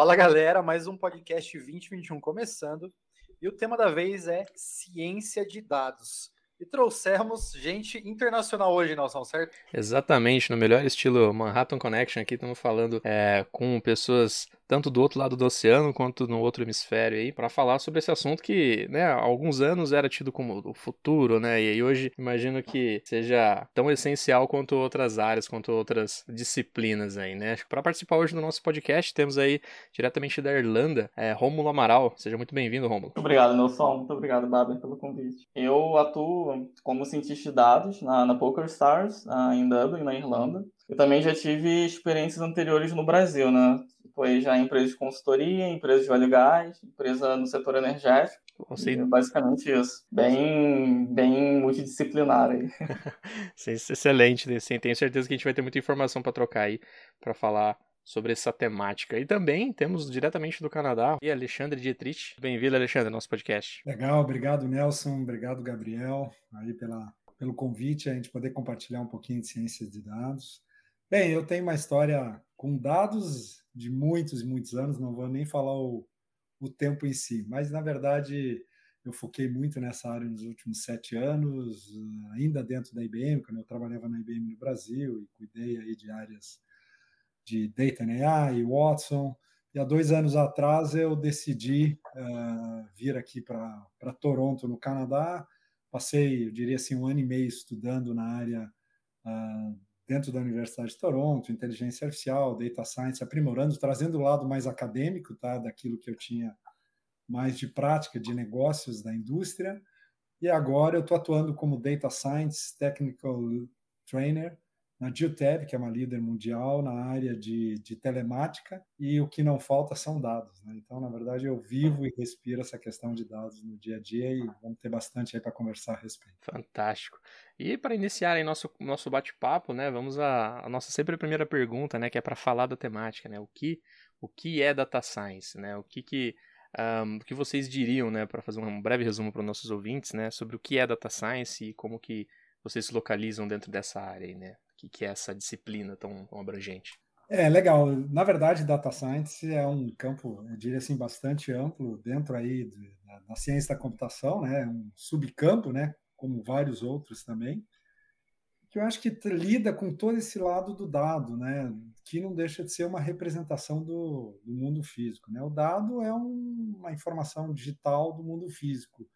Fala galera, mais um podcast 2021 começando. E o tema da vez é ciência de dados. E trouxemos gente internacional hoje, Nelson, certo? Exatamente, no melhor estilo Manhattan Connection aqui, estamos falando é, com pessoas tanto do outro lado do oceano quanto no outro hemisfério aí, para falar sobre esse assunto que, né, há alguns anos era tido como o futuro, né, e hoje imagino que seja tão essencial quanto outras áreas, quanto outras disciplinas aí, né. Para participar hoje do nosso podcast, temos aí diretamente da Irlanda, é, Rômulo Amaral. Seja muito bem-vindo, Rômulo. Muito obrigado, Nelson. Muito obrigado, Baber, pelo convite. Eu atuo como cientista de dados na, na PokerStars, em Dublin, na Irlanda. Eu também já tive experiências anteriores no Brasil, né? Foi já em empresa de consultoria, empresa de óleo e gás, empresa no setor energético. Você... É basicamente isso. Bem, bem multidisciplinar aí. Excelente, sim. Tenho certeza que a gente vai ter muita informação para trocar aí, para falar sobre essa temática. E também temos diretamente do Canadá e Alexandre Dietrich. Bem-vindo, Alexandre, ao nosso podcast. Legal, obrigado, Nelson. Obrigado, Gabriel, aí pela, pelo convite, a gente poder compartilhar um pouquinho de ciências de dados. Bem, eu tenho uma história com dados de muitos e muitos anos, não vou nem falar o, o tempo em si, mas na verdade eu foquei muito nessa área nos últimos sete anos, ainda dentro da IBM, quando eu trabalhava na IBM no Brasil e cuidei aí de áreas de Data AI, Watson, e há dois anos atrás eu decidi uh, vir aqui para Toronto, no Canadá, passei, eu diria assim, um ano e meio estudando na área uh, dentro da Universidade de Toronto, inteligência artificial, data science, aprimorando, trazendo o lado mais acadêmico, tá, daquilo que eu tinha mais de prática de negócios da indústria. E agora eu estou atuando como data science technical trainer na Geotab, que é uma líder mundial na área de, de telemática, e o que não falta são dados. Né? Então, na verdade, eu vivo e respiro essa questão de dados no dia a dia e vamos ter bastante aí para conversar a respeito. Fantástico. E para iniciar aí nosso, nosso bate-papo, né, vamos à, nossa sempre primeira pergunta, né, que é para falar da temática, né, o que, o que é data science, né, o que que um, o que vocês diriam, né, para fazer um breve resumo para os nossos ouvintes, né, sobre o que é data science e como que vocês se localizam dentro dessa área aí, né? Que, que é essa disciplina tão, tão abrangente? É legal. Na verdade, data science é um campo, eu diria assim, bastante amplo dentro aí de, da, da, ciência da computação, né? Um subcampo, né? Como vários outros também, que eu acho que lida com todo esse lado do dado, né? Que não deixa de ser uma representação do, do mundo físico, né? O dado é um, uma informação digital do mundo físico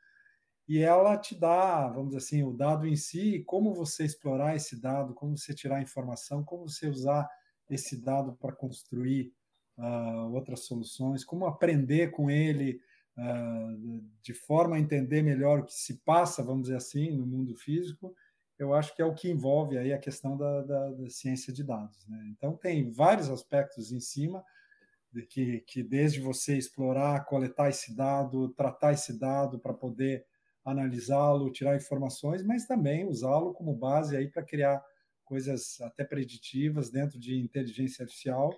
e ela te dá, vamos dizer assim, o dado em si, como você explorar esse dado, como você tirar informação, como você usar esse dado para construir uh, outras soluções, como aprender com ele uh, de forma a entender melhor o que se passa, vamos dizer assim, no mundo físico, eu acho que é o que envolve aí a questão da, da, da ciência de dados. Né? Então tem vários aspectos em cima de que, que desde você explorar, coletar esse dado, tratar esse dado para poder analisá-lo, tirar informações, mas também usá-lo como base aí para criar coisas até preditivas dentro de inteligência artificial.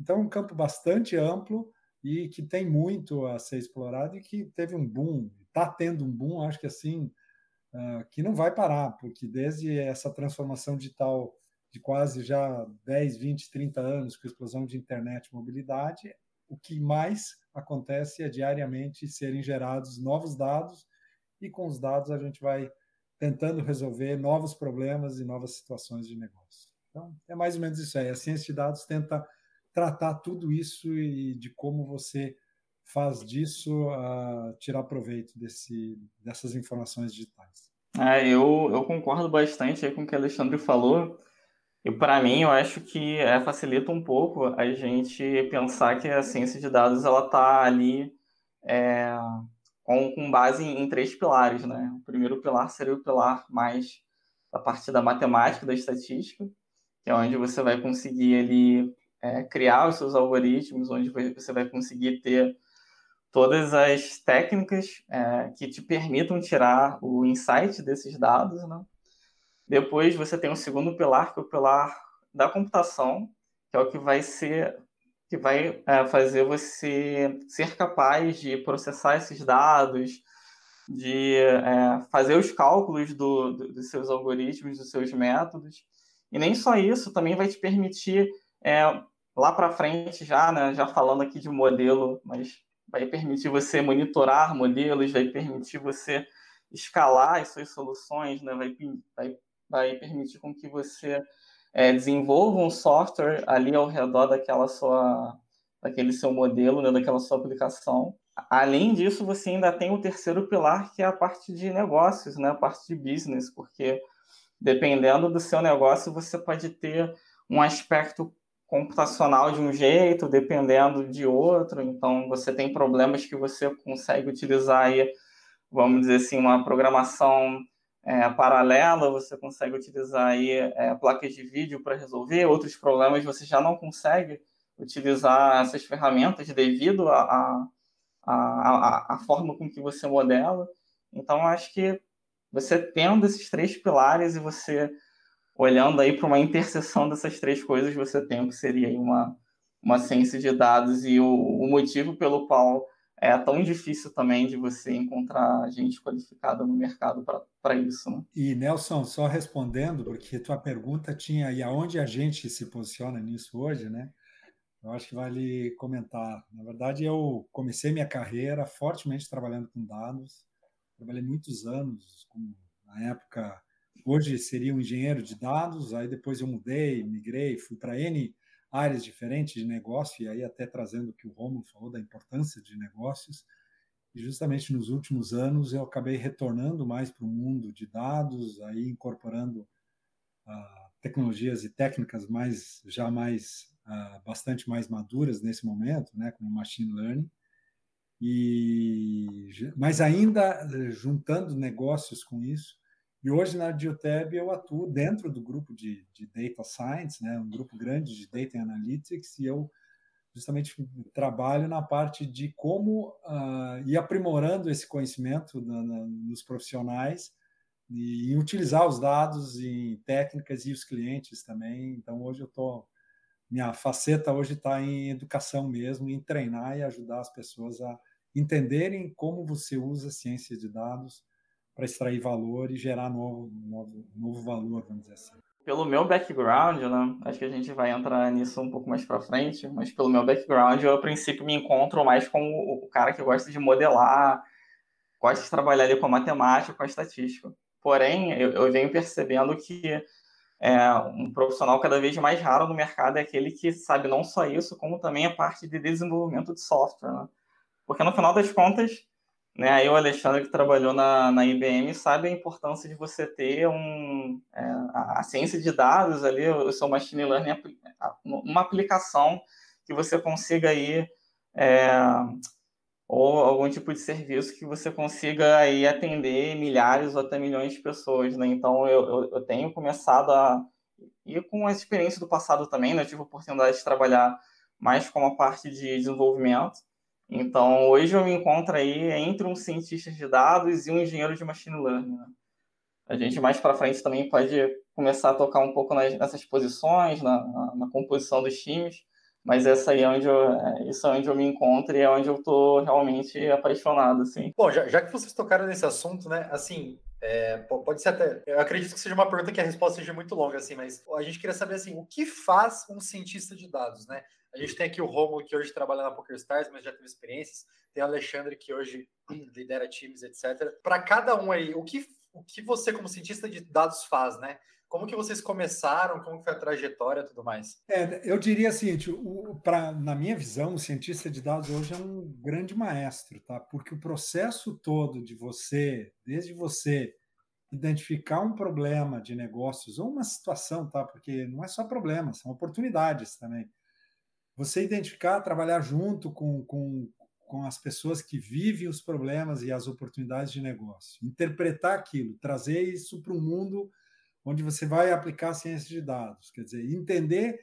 Então, é um campo bastante amplo e que tem muito a ser explorado e que teve um boom, está tendo um boom, acho que assim, uh, que não vai parar, porque desde essa transformação digital de quase já 10, 20, 30 anos, com a explosão de internet e mobilidade, o que mais acontece é diariamente serem gerados novos dados e com os dados a gente vai tentando resolver novos problemas e novas situações de negócio. Então, é mais ou menos isso aí. A ciência de dados tenta tratar tudo isso e de como você faz disso uh, tirar proveito desse, dessas informações digitais. É, eu, eu concordo bastante com o que o Alexandre falou. E para mim, eu acho que é, facilita um pouco a gente pensar que a ciência de dados ela está ali é, com, com base em, três pilares, né? O primeiro pilar seria o pilar mais da parte da matemática, da estatística, que é onde você vai conseguir ali é, criar os seus algoritmos, onde você vai conseguir ter todas as técnicas é, que te permitam tirar o insight desses dados, né? Depois você tem o segundo pilar, que é o pilar da computação, que é o que vai ser que vai é, fazer você ser capaz de processar esses dados, de é, fazer os cálculos do, do, dos seus algoritmos, dos seus métodos. E nem só isso, também vai te permitir é, lá para frente já, né, já falando aqui de modelo, mas vai permitir você monitorar modelos, vai permitir você escalar as suas soluções, né, vai, vai, vai permitir com que você é, desenvolva um software ali ao redor daquela sua, daquele seu modelo, né, daquela sua aplicação. Além disso, você ainda tem o terceiro pilar, que é a parte de negócios, né, a parte de business, porque dependendo do seu negócio, você pode ter um aspecto computacional de um jeito, dependendo de outro. Então, você tem problemas que você consegue utilizar aí, vamos dizer assim, uma programação é, paralela, você consegue utilizar aí é, placas de vídeo para resolver. Outros problemas você já não consegue utilizar essas ferramentas devido à a, a, a, a, forma com que você modela. Então, acho que você tendo esses três pilares e você olhando aí para uma interseção dessas três coisas, você tem o que seria uma, uma ciência de dados e o, o motivo pelo qual é tão difícil também de você encontrar gente qualificada no mercado para isso. Né? E Nelson, só respondendo, porque tua pergunta tinha e aonde a gente se posiciona nisso hoje, né? Eu acho que vale comentar. Na verdade, eu comecei minha carreira fortemente trabalhando com dados. Trabalhei muitos anos, como na época Hoje seria um engenheiro de dados, aí depois eu mudei, migrei, fui para N áreas diferentes de negócio, e aí até trazendo o que o Romulo falou da importância de negócios. E justamente nos últimos anos eu acabei retornando mais para o mundo de dados, aí incorporando ah, tecnologias e técnicas mais já mais ah, bastante mais maduras nesse momento, né, como machine learning. E mas ainda eh, juntando negócios com isso, e hoje na Dioteb eu atuo dentro do grupo de, de Data Science, né, um grupo grande de Data Analytics, e eu justamente trabalho na parte de como uh, ir aprimorando esse conhecimento na, na, nos profissionais e, e, utilizar os dados em técnicas e os clientes também. Então hoje eu estou minha faceta hoje está em educação mesmo, em treinar e ajudar as pessoas a entenderem como você usa ciência de dados para extrair valor e gerar novo, novo, novo valor, vamos dizer assim. Pelo meu background, né, acho que a gente vai entrar nisso um pouco mais para frente, mas pelo meu background, eu a princípio me encontro mais com o cara que gosta de modelar, gosta de trabalhar ali com a matemática, com a estatística. Porém, eu, eu venho percebendo que é, um profissional cada vez mais raro no mercado é aquele que sabe não só isso, como também a parte de desenvolvimento de software. Né? Porque no final das contas, né? Aí o Alexandre, que trabalhou na, na IBM, sabe a importância de você ter um, é, a, a, ciência de dados ali, o seu machine learning, uma aplicação que você consiga aí, é, ou algum tipo de serviço que você consiga aí atender milhares ou até milhões de pessoas. Né? Então, eu, eu, eu tenho começado a, e com a experiência do passado também, né? eu tive a oportunidade de trabalhar mais com a parte de desenvolvimento, então, hoje eu me encontro aí entre um cientista de dados e um engenheiro de machine learning. Né? A gente mais para frente também pode começar a tocar um pouco nas, nessas posições, na, na, na, composição dos times, mas essa aí é onde eu, é, isso é onde eu me encontro e é onde eu estou realmente apaixonado, assim. Bom, já, já que vocês tocaram nesse assunto, né, assim, é, pode ser até. Eu acredito que seja uma pergunta que a resposta seja muito longa, assim, mas a gente queria saber assim, o que faz um cientista de dados, né? A gente tem aqui o Romulo, que hoje trabalha na PokerStars, mas já teve experiências. Tem o Alexandre, que hoje lidera times, etc. Para cada um aí, o que, o que você, como cientista de dados, faz, né? Como que vocês começaram? Como foi a trajetória e tudo mais? É, eu diria assim, o, pra, na minha visão, o cientista de dados hoje é um grande maestro, tá? Porque o processo todo de você, desde você identificar um problema de negócios ou uma situação, tá? Porque não é só problemas, são oportunidades também você identificar, trabalhar junto com, com, com as pessoas que vivem os problemas e as oportunidades de negócio, interpretar aquilo, trazer isso para um mundo onde você vai aplicar ciência de dados, quer dizer, entender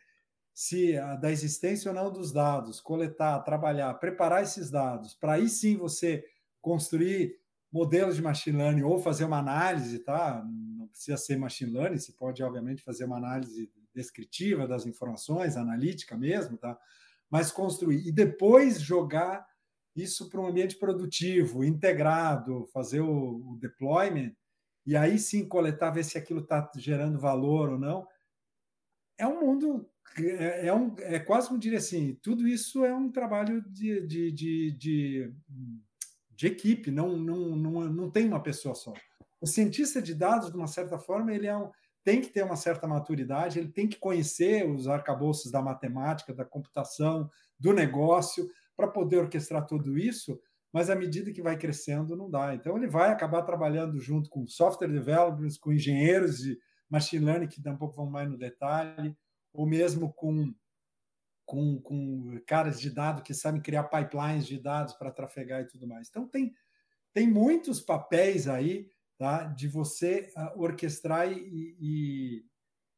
se da existência ou não dos dados, coletar, trabalhar, preparar esses dados, para aí sim você construir modelos de machine learning ou fazer uma análise, tá? Não precisa ser machine learning, você pode obviamente fazer uma análise descritiva das informações, analítica mesmo, tá? Mas construir e depois jogar isso para um ambiente produtivo, integrado, fazer o, o deployment e aí sim coletar, ver se aquilo está gerando valor ou não. É um mundo é, é, um, é quase como diria assim, tudo isso é um trabalho de, de, de, de, de equipe, não, não, não, não tem uma pessoa só. O cientista de dados, de uma certa forma, ele é um, tem que ter uma certa maturidade, ele tem que conhecer os arcabouços da matemática, da computação, do negócio, para poder orquestrar tudo isso, mas à medida que vai crescendo, não dá. Então, ele vai acabar trabalhando junto com software developers, com engenheiros de machine learning, que daqui a pouco vão mais no detalhe, ou mesmo com, com, com caras de dados que sabem criar pipelines de dados para trafegar e tudo mais. Então, tem, tem muitos papéis aí tá, de você uh, orquestrar e, e,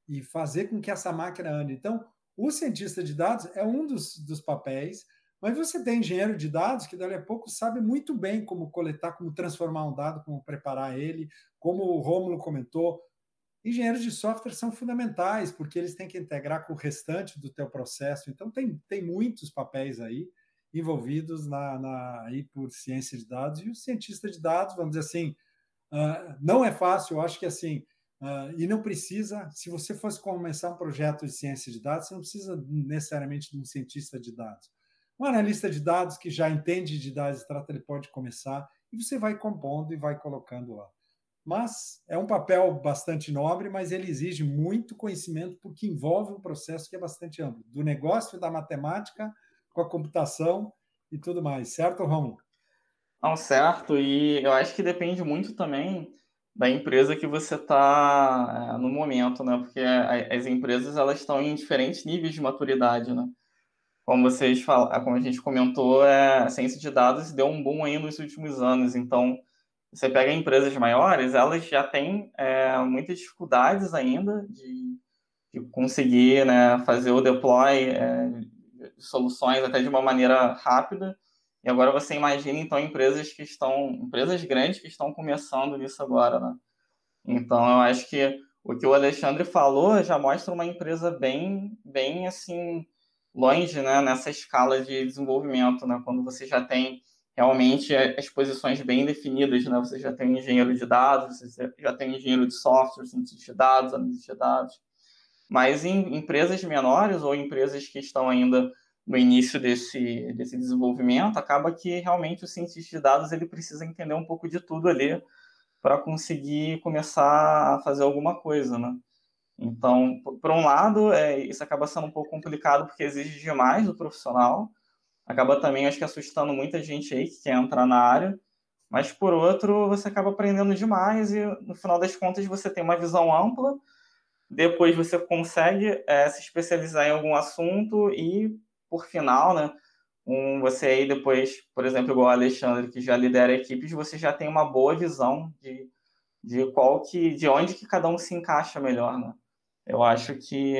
e fazer com que essa máquina ande. Então, o cientista de dados é um dos, dos papéis, mas você tem engenheiro de dados que dali a pouco sabe muito bem como coletar, como transformar um dado, como preparar ele, como o Rômulo comentou. Engenheiros de software são fundamentais, porque eles têm que integrar com o restante do teu processo. Então, tem, tem muitos papéis aí envolvidos na, na, aí por ciência de dados. E o cientista de dados, vamos dizer assim, uh, não é fácil, eu acho que assim, uh, e não precisa, se você fosse começar um projeto de ciência de dados, você não precisa necessariamente de um cientista de dados um analista de dados que já entende de dados, trata, ele pode começar e você vai compondo e vai colocando lá. Mas é um papel bastante nobre, mas ele exige muito conhecimento porque envolve um processo que é bastante amplo, do negócio da matemática com a computação e tudo mais, certo, Romulo? Não, certo, e eu acho que depende muito também da empresa que você está é, no momento, né? Porque as empresas elas estão em diferentes níveis de maturidade, né? como vocês falam, como a gente comentou, é, a ciência de dados deu um boom aí nos últimos anos. Então, você pega empresas maiores, elas já têm é, muitas dificuldades ainda de, de conseguir né, fazer o deploy é, soluções até de uma maneira rápida. E agora você imagina, então, empresas que estão, empresas grandes que estão começando nisso agora, né? Então, eu acho que o que o Alexandre falou já mostra uma empresa bem, bem assim, longe né, nessa escala de desenvolvimento, né, quando você já tem realmente as posições bem definidas, né, você já tem engenheiro de dados, você já tem engenheiro de software, cientista de dados, analista de dados, mas em empresas menores ou empresas que estão ainda no início desse, desse desenvolvimento, acaba que realmente o cientista de dados ele precisa entender um pouco de tudo ali para conseguir começar a fazer alguma coisa, né? Então, por um lado, é, isso acaba sendo um pouco complicado porque exige demais do profissional, acaba também, acho que, assustando muita gente aí que quer entrar na área, mas por outro, você acaba aprendendo demais e, no final das contas, você tem uma visão ampla, depois você consegue é, se especializar em algum assunto e, por final, né, um, você aí depois, por exemplo, igual o Alexandre, que já lidera equipes, você já tem uma boa visão de, de qual que, de onde que cada um se encaixa melhor, né? Eu acho que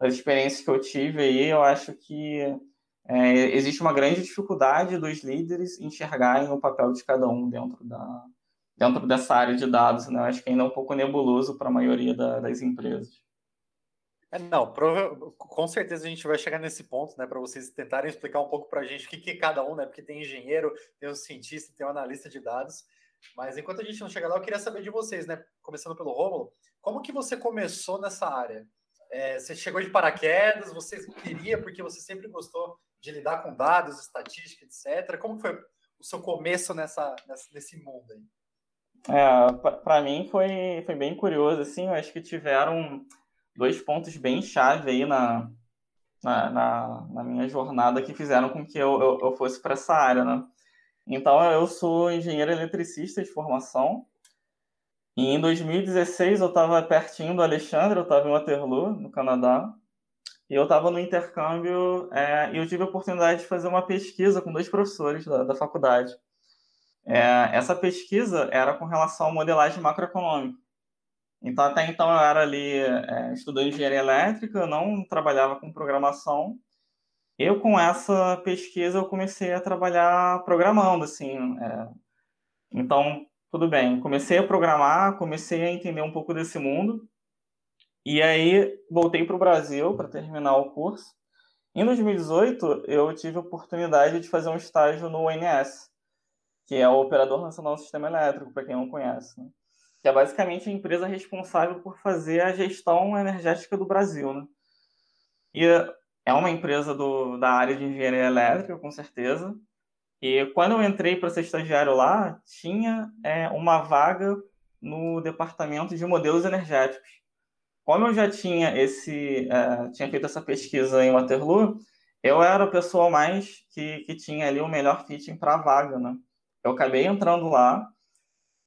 as experiências que eu tive aí, eu acho que é, existe uma grande dificuldade dos líderes enxergarem o papel de cada um dentro, da, dentro dessa área de dados. Né? Eu acho que ainda é um pouco nebuloso para a maioria da, das empresas. É, não, com certeza a gente vai chegar nesse ponto, né, para vocês tentarem explicar um pouco para a gente o que, que é cada um, né, porque tem engenheiro, tem um cientista, tem um analista de dados, mas enquanto a gente não chega lá, eu queria saber de vocês, né, começando pelo Rômulo, como que você começou nessa área? É, você chegou de paraquedas, você queria porque você sempre gostou de lidar com dados, estatística, etc. Como foi o seu começo nessa, nessa nesse mundo aí? É, para mim foi, foi bem curioso, assim, eu acho que tiveram dois pontos bem chave aí na, na, na, na minha jornada que fizeram com que eu, eu, eu fosse para essa área, né? Então, eu sou engenheiro eletricista de formação, e em 2016 eu estava pertinho do Alexandre, eu estava em Waterloo, no Canadá, e eu estava no intercâmbio é, e eu tive a oportunidade de fazer uma pesquisa com dois professores da, da faculdade. É, essa pesquisa era com relação à modelagem macroeconômica. Então, até então, eu era ali é, estudando engenharia elétrica, não trabalhava com programação. Eu, com essa pesquisa, eu comecei a trabalhar programando, assim. É. Então, tudo bem, comecei a programar, comecei a entender um pouco desse mundo, e aí voltei para o Brasil para terminar o curso. Em 2018, eu tive a oportunidade de fazer um estágio no ONS, que é o Operador Nacional do Sistema Elétrico, para quem não conhece, né? Que é basicamente a empresa responsável por fazer a gestão energética do Brasil. Né? e é uma empresa do, da área de engenharia elétrica, com certeza. E quando eu entrei para ser estagiário lá, tinha é, uma vaga no departamento de modelos energéticos. Como eu já tinha esse, é, tinha feito essa pesquisa em Waterloo, eu era a pessoa mais que, que tinha ali o melhor fitting para a vaga, né? Eu acabei entrando lá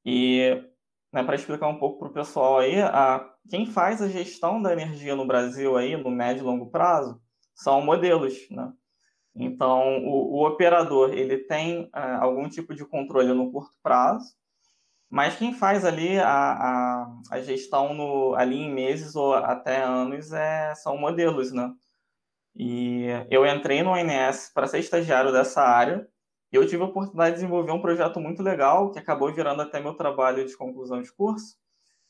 e, né, para explicar um pouco para o pessoal aí, a, quem faz a gestão da energia no Brasil aí, no médio e longo prazo, são modelos, né? Então, o, o operador, ele tem uh, algum tipo de controle no curto prazo, mas quem faz ali a, a, a gestão no, ali em meses ou até anos é, são modelos, né? E eu entrei no ONS para ser estagiário dessa área e eu tive a oportunidade de desenvolver um projeto muito legal que acabou virando até meu trabalho de conclusão de curso,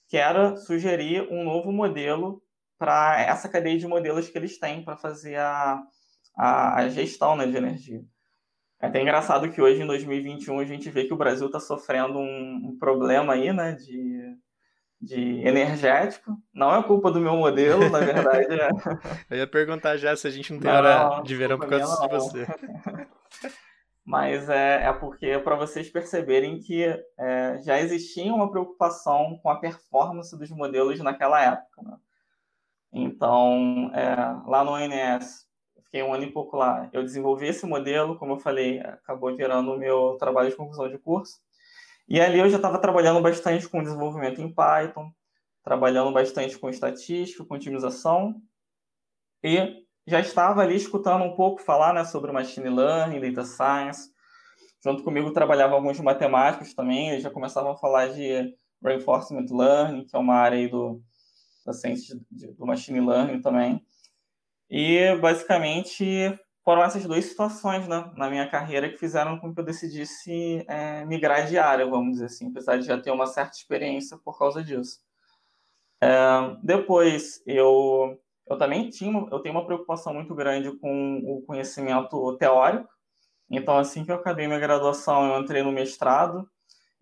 que era sugerir um novo modelo para essa cadeia de modelos que eles têm para fazer a, a, a, gestão né, de energia. É até engraçado que hoje, em 2021, a gente vê que o Brasil está sofrendo um, um, problema aí, né, de, de energético. Não é culpa do meu modelo, na verdade. É... Eu ia perguntar já se a gente não tem não, hora de verão por causa de você. Mas é, é porque para vocês perceberem que é, já existia uma preocupação com a performance dos modelos naquela época. Né? Então, é, lá no ONS, fiquei um ano e pouco lá, eu desenvolvi esse modelo, como eu falei, acabou virando o meu trabalho de conclusão de curso. E ali eu já estava trabalhando bastante com desenvolvimento em Python, trabalhando bastante com estatística, com otimização, e já estava ali escutando um pouco falar né, sobre machine learning, data science. Junto comigo trabalhavam alguns matemáticos também, eles já começavam a falar de reinforcement learning, que é uma área do, da ciência de, do machine learning também. E basicamente foram essas duas situações né, na minha carreira que fizeram com que eu decidisse é, migrar de área, vamos dizer assim, apesar de já ter uma certa experiência por causa disso. É, depois eu, eu também tinha, eu tenho uma preocupação muito grande com o conhecimento teórico. Então, assim que eu acabei minha graduação, eu entrei no mestrado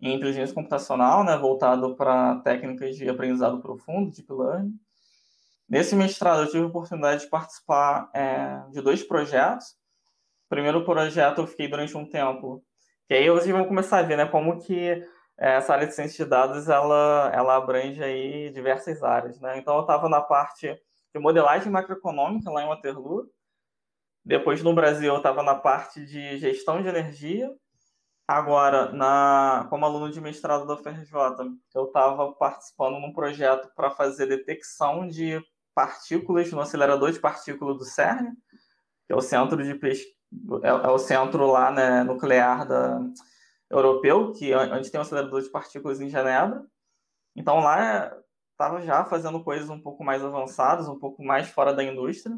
em inteligência computacional, né, voltado para técnicas de aprendizado profundo, deep learning. Nesse mestrado, eu tive a oportunidade de participar é, de dois projetos. O primeiro projeto eu fiquei durante um tempo, que aí vocês vão começar a ver, né, como que é, essa área de ciência de dados, ela, ela abrange aí diversas áreas, né. Então, eu estava na parte de modelagem macroeconômica lá em Waterloo. Depois, no Brasil, eu estava na parte de gestão de energia Agora, na, como aluno de mestrado da FRJ, eu estava participando num projeto para fazer detecção de partículas no acelerador de partículas do CERN, que é o centro de é, é o centro lá né, nuclear da, europeu, que onde tem o acelerador de partículas em Genebra. Então lá estava já fazendo coisas um pouco mais avançadas, um pouco mais fora da indústria.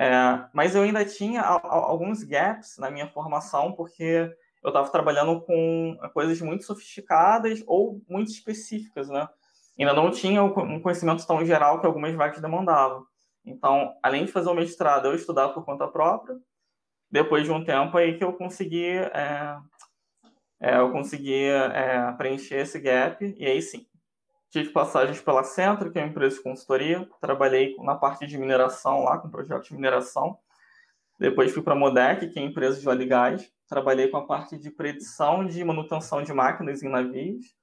É, mas eu ainda tinha alguns gaps na minha formação, porque eu estava trabalhando com coisas muito sofisticadas ou muito específicas, né? Ainda não tinha um conhecimento tão geral que algumas vagas demandavam. Então, além de fazer o mestrado, eu estudava por conta própria. Depois de um tempo aí que eu consegui, é, é, eu consegui é, preencher esse gap e aí sim. Tive passagens pela Centro, que é uma empresa de consultoria. Trabalhei na parte de mineração lá, com projetos de mineração. Depois fui para a Modec, que é empresa de óleo e gás. Trabalhei com a parte de predição de manutenção de máquinas em navios.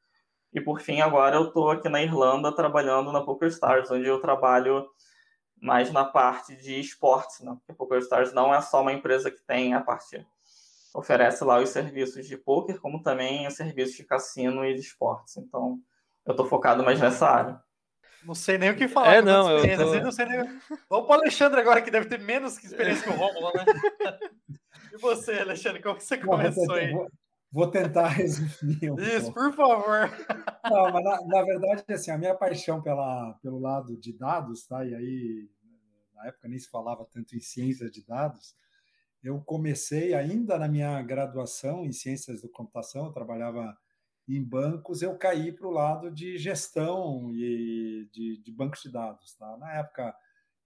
E por fim, agora eu estou aqui na Irlanda trabalhando na PokerStars, onde eu trabalho mais na parte de esportes, né? Porque a PokerStars não é só uma empresa que tem a parte oferece lá os serviços de poker, como também os serviços de cassino e de esportes. Então, eu estou focado mais nessa área. Não sei nem o que falar. É, não, eu tô... não sei nem... Vamos para o Alexandre agora, que deve ter menos experiência que o Romulo, né? e você, Alexandre, como você começou aí? Vou, vou tentar resumir um Isso, pouco. por favor. Não, mas na, na, verdade, assim, a minha paixão pela, pelo lado de dados, tá? E aí, na época nem se falava tanto em ciência de dados, eu comecei ainda na minha graduação em ciências da computação, eu trabalhava em bancos, eu caí para o lado de gestão e de, de bancos de dados. Tá? Na época,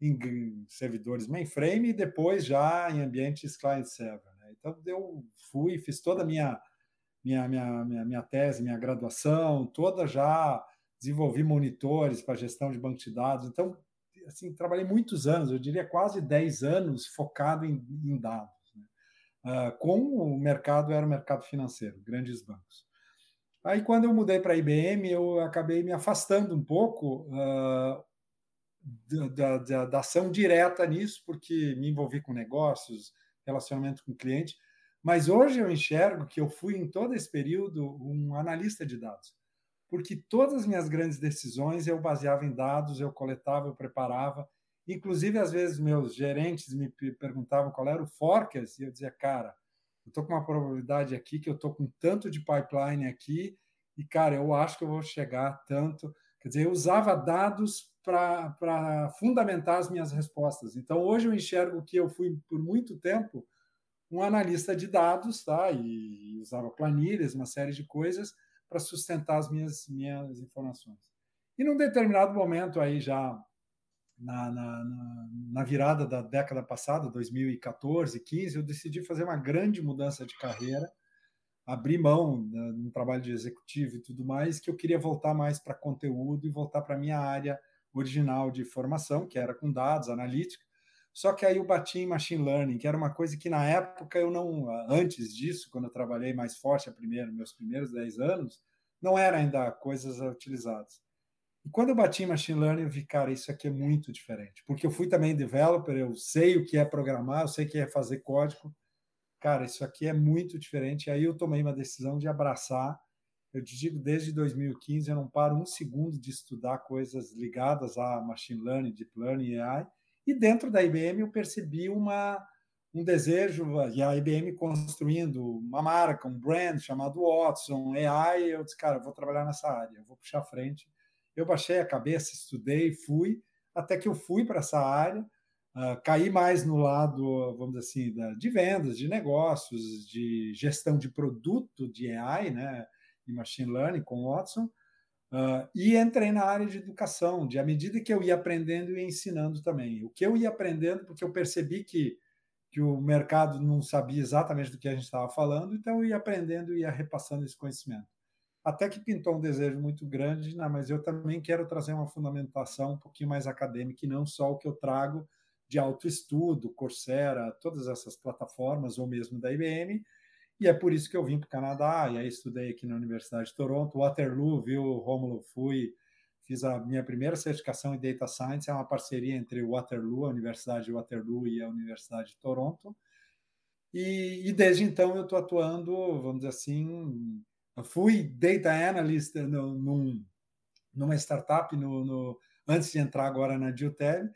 em servidores mainframe e depois já em ambientes client-server. Né? Então, eu fui, fiz toda a minha, minha, minha, minha, minha tese, minha graduação, toda já desenvolvi monitores para gestão de banco de dados. Então, assim, trabalhei muitos anos, eu diria quase 10 anos focado em, em dados. Né? Uh, com o mercado, era o mercado financeiro, grandes bancos. Aí, quando eu mudei para a IBM, eu acabei me afastando um pouco uh, da, da, da, ação direta nisso, porque me envolvi com negócios, relacionamento com cliente. Mas hoje eu enxergo que eu fui, em todo esse período, um analista de dados porque todas as minhas grandes decisões eu baseava em dados, eu coletava, eu preparava. Inclusive, às vezes, meus gerentes me perguntavam qual era o forecast, e eu dizia, cara, eu estou com uma probabilidade aqui, que eu estou com tanto de pipeline aqui, e, cara, eu acho que eu vou chegar tanto. Quer dizer, eu usava dados para fundamentar as minhas respostas. Então, hoje eu enxergo que eu fui, por muito tempo, um analista de dados, tá? E usava planilhas, uma série de coisas, para sustentar as minhas, minhas informações. E num determinado momento aí já na, na, na, virada da década passada, 2014, 15, eu decidi fazer uma grande mudança de carreira, abrir mão né, no trabalho de executivo e tudo mais, que eu queria voltar mais para conteúdo e voltar para a minha área original de formação, que era com dados, analítica. Só que aí eu bati em machine learning, que era uma coisa que na época eu não, antes disso, quando eu trabalhei mais forte, a primeira, meus primeiros 10 anos, não era ainda coisas utilizadas. E quando eu bati em machine learning, eu vi, cara, isso aqui é muito diferente. Porque eu fui também developer, eu sei o que é programar, eu sei o que é fazer código. Cara, isso aqui é muito diferente. E aí eu tomei uma decisão de abraçar. Eu te digo, desde 2015, eu não paro um segundo de estudar coisas ligadas a machine learning, deep learning, AI e dentro da IBM eu percebi uma, um desejo, e a IBM construindo uma marca, um brand chamado Watson, AI, eu disse, cara, eu vou trabalhar nessa área, eu vou puxar a frente. Eu baixei a cabeça, estudei, fui, até que eu fui para essa área, uh, caí mais no lado, vamos dizer assim, da, de vendas, de negócios, de gestão de produto de AI, né, e machine learning com Watson, Uh, e entrei na área de educação, de à medida que eu ia aprendendo e ensinando também. O que eu ia aprendendo, porque eu percebi que, que o mercado não sabia exatamente do que a gente estava falando, então eu ia aprendendo e ia repassando esse conhecimento. Até que pintou um desejo muito grande, não, mas eu também quero trazer uma fundamentação um pouquinho mais acadêmica e não só o que eu trago de autoestudo, Coursera, todas essas plataformas, ou mesmo da IBM, e é por isso que eu vim para o Canadá, e aí estudei aqui na Universidade de Toronto, Waterloo, viu, Rômulo, fui, fiz a minha primeira certificação em Data Science, é uma parceria entre Waterloo, a Universidade de Waterloo e a Universidade de Toronto, e, e desde então eu estou atuando, vamos dizer assim, fui Data Analyst no, num, numa startup no, no, antes de entrar agora na Diltel,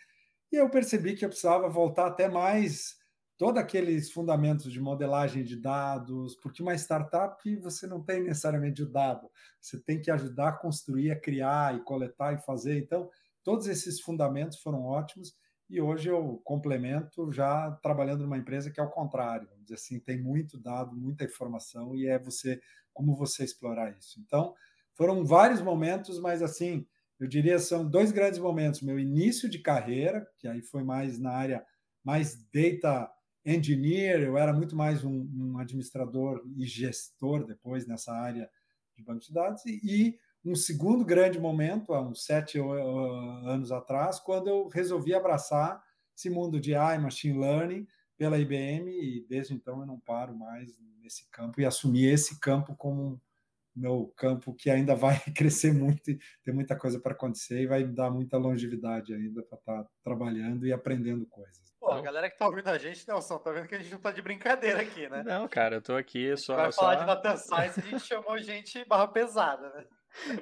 e eu percebi que eu precisava voltar até mais todos aqueles fundamentos de modelagem de dados, porque uma startup você não tem necessariamente o dado, você tem que ajudar a construir, a criar e coletar e fazer. Então, todos esses fundamentos foram ótimos e hoje eu complemento já trabalhando numa empresa que é o contrário, vamos dizer assim, tem muito dado, muita informação e é você como você explorar isso. Então, foram vários momentos, mas assim, eu diria são dois grandes momentos, meu início de carreira, que aí foi mais na área mais data engineer, eu era muito mais um, um administrador e gestor depois nessa área de banco de dados, e, e um segundo grande momento, há uns sete anos atrás, quando eu resolvi abraçar esse mundo de AI, Machine Learning, pela IBM, e desde então eu não paro mais nesse campo e assumi esse campo como meu campo que ainda vai crescer muito e tem muita coisa para acontecer e vai dar muita longevidade ainda para estar tá trabalhando e aprendendo coisas. Pô, a galera que tá ouvindo a gente, Nelson, tá vendo que a gente não tá de brincadeira aqui, né? Não, cara, eu tô aqui só. Vai só... falar de data science, a gente chamou gente barra pesada, né?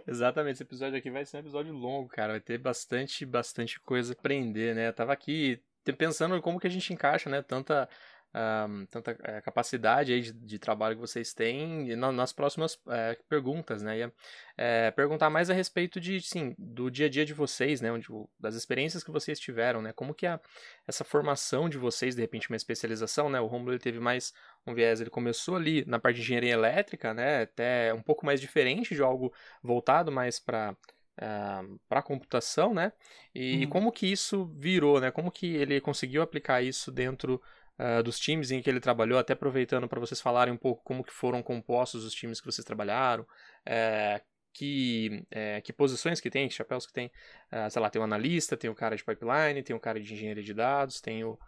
Exatamente, esse episódio aqui vai ser um episódio longo, cara. Vai ter bastante, bastante coisa pra aprender, né? Eu tava aqui pensando como que a gente encaixa, né? Tanta um, tanta é, capacidade aí de, de, trabalho que vocês têm na, nas próximas é, perguntas, né? E, é, perguntar mais a respeito de, sim, do dia a dia de vocês, né? Onde, das experiências que vocês tiveram, né? Como que a, essa formação de vocês, de repente uma especialização, né? O Romulo teve mais um viés, ele começou ali na parte de engenharia elétrica, né? Até um pouco mais diferente de algo voltado mais para Uh, para computação, né? E uhum. como que isso virou, né? Como que ele conseguiu aplicar isso dentro uh, dos times em que ele trabalhou, até aproveitando para vocês falarem um pouco como que foram compostos os times que vocês trabalharam, é, que, é, que posições que tem, que chapéus que tem. Uh, sei lá, tem o analista, tem o cara de pipeline, tem o cara de engenharia de dados, tem o,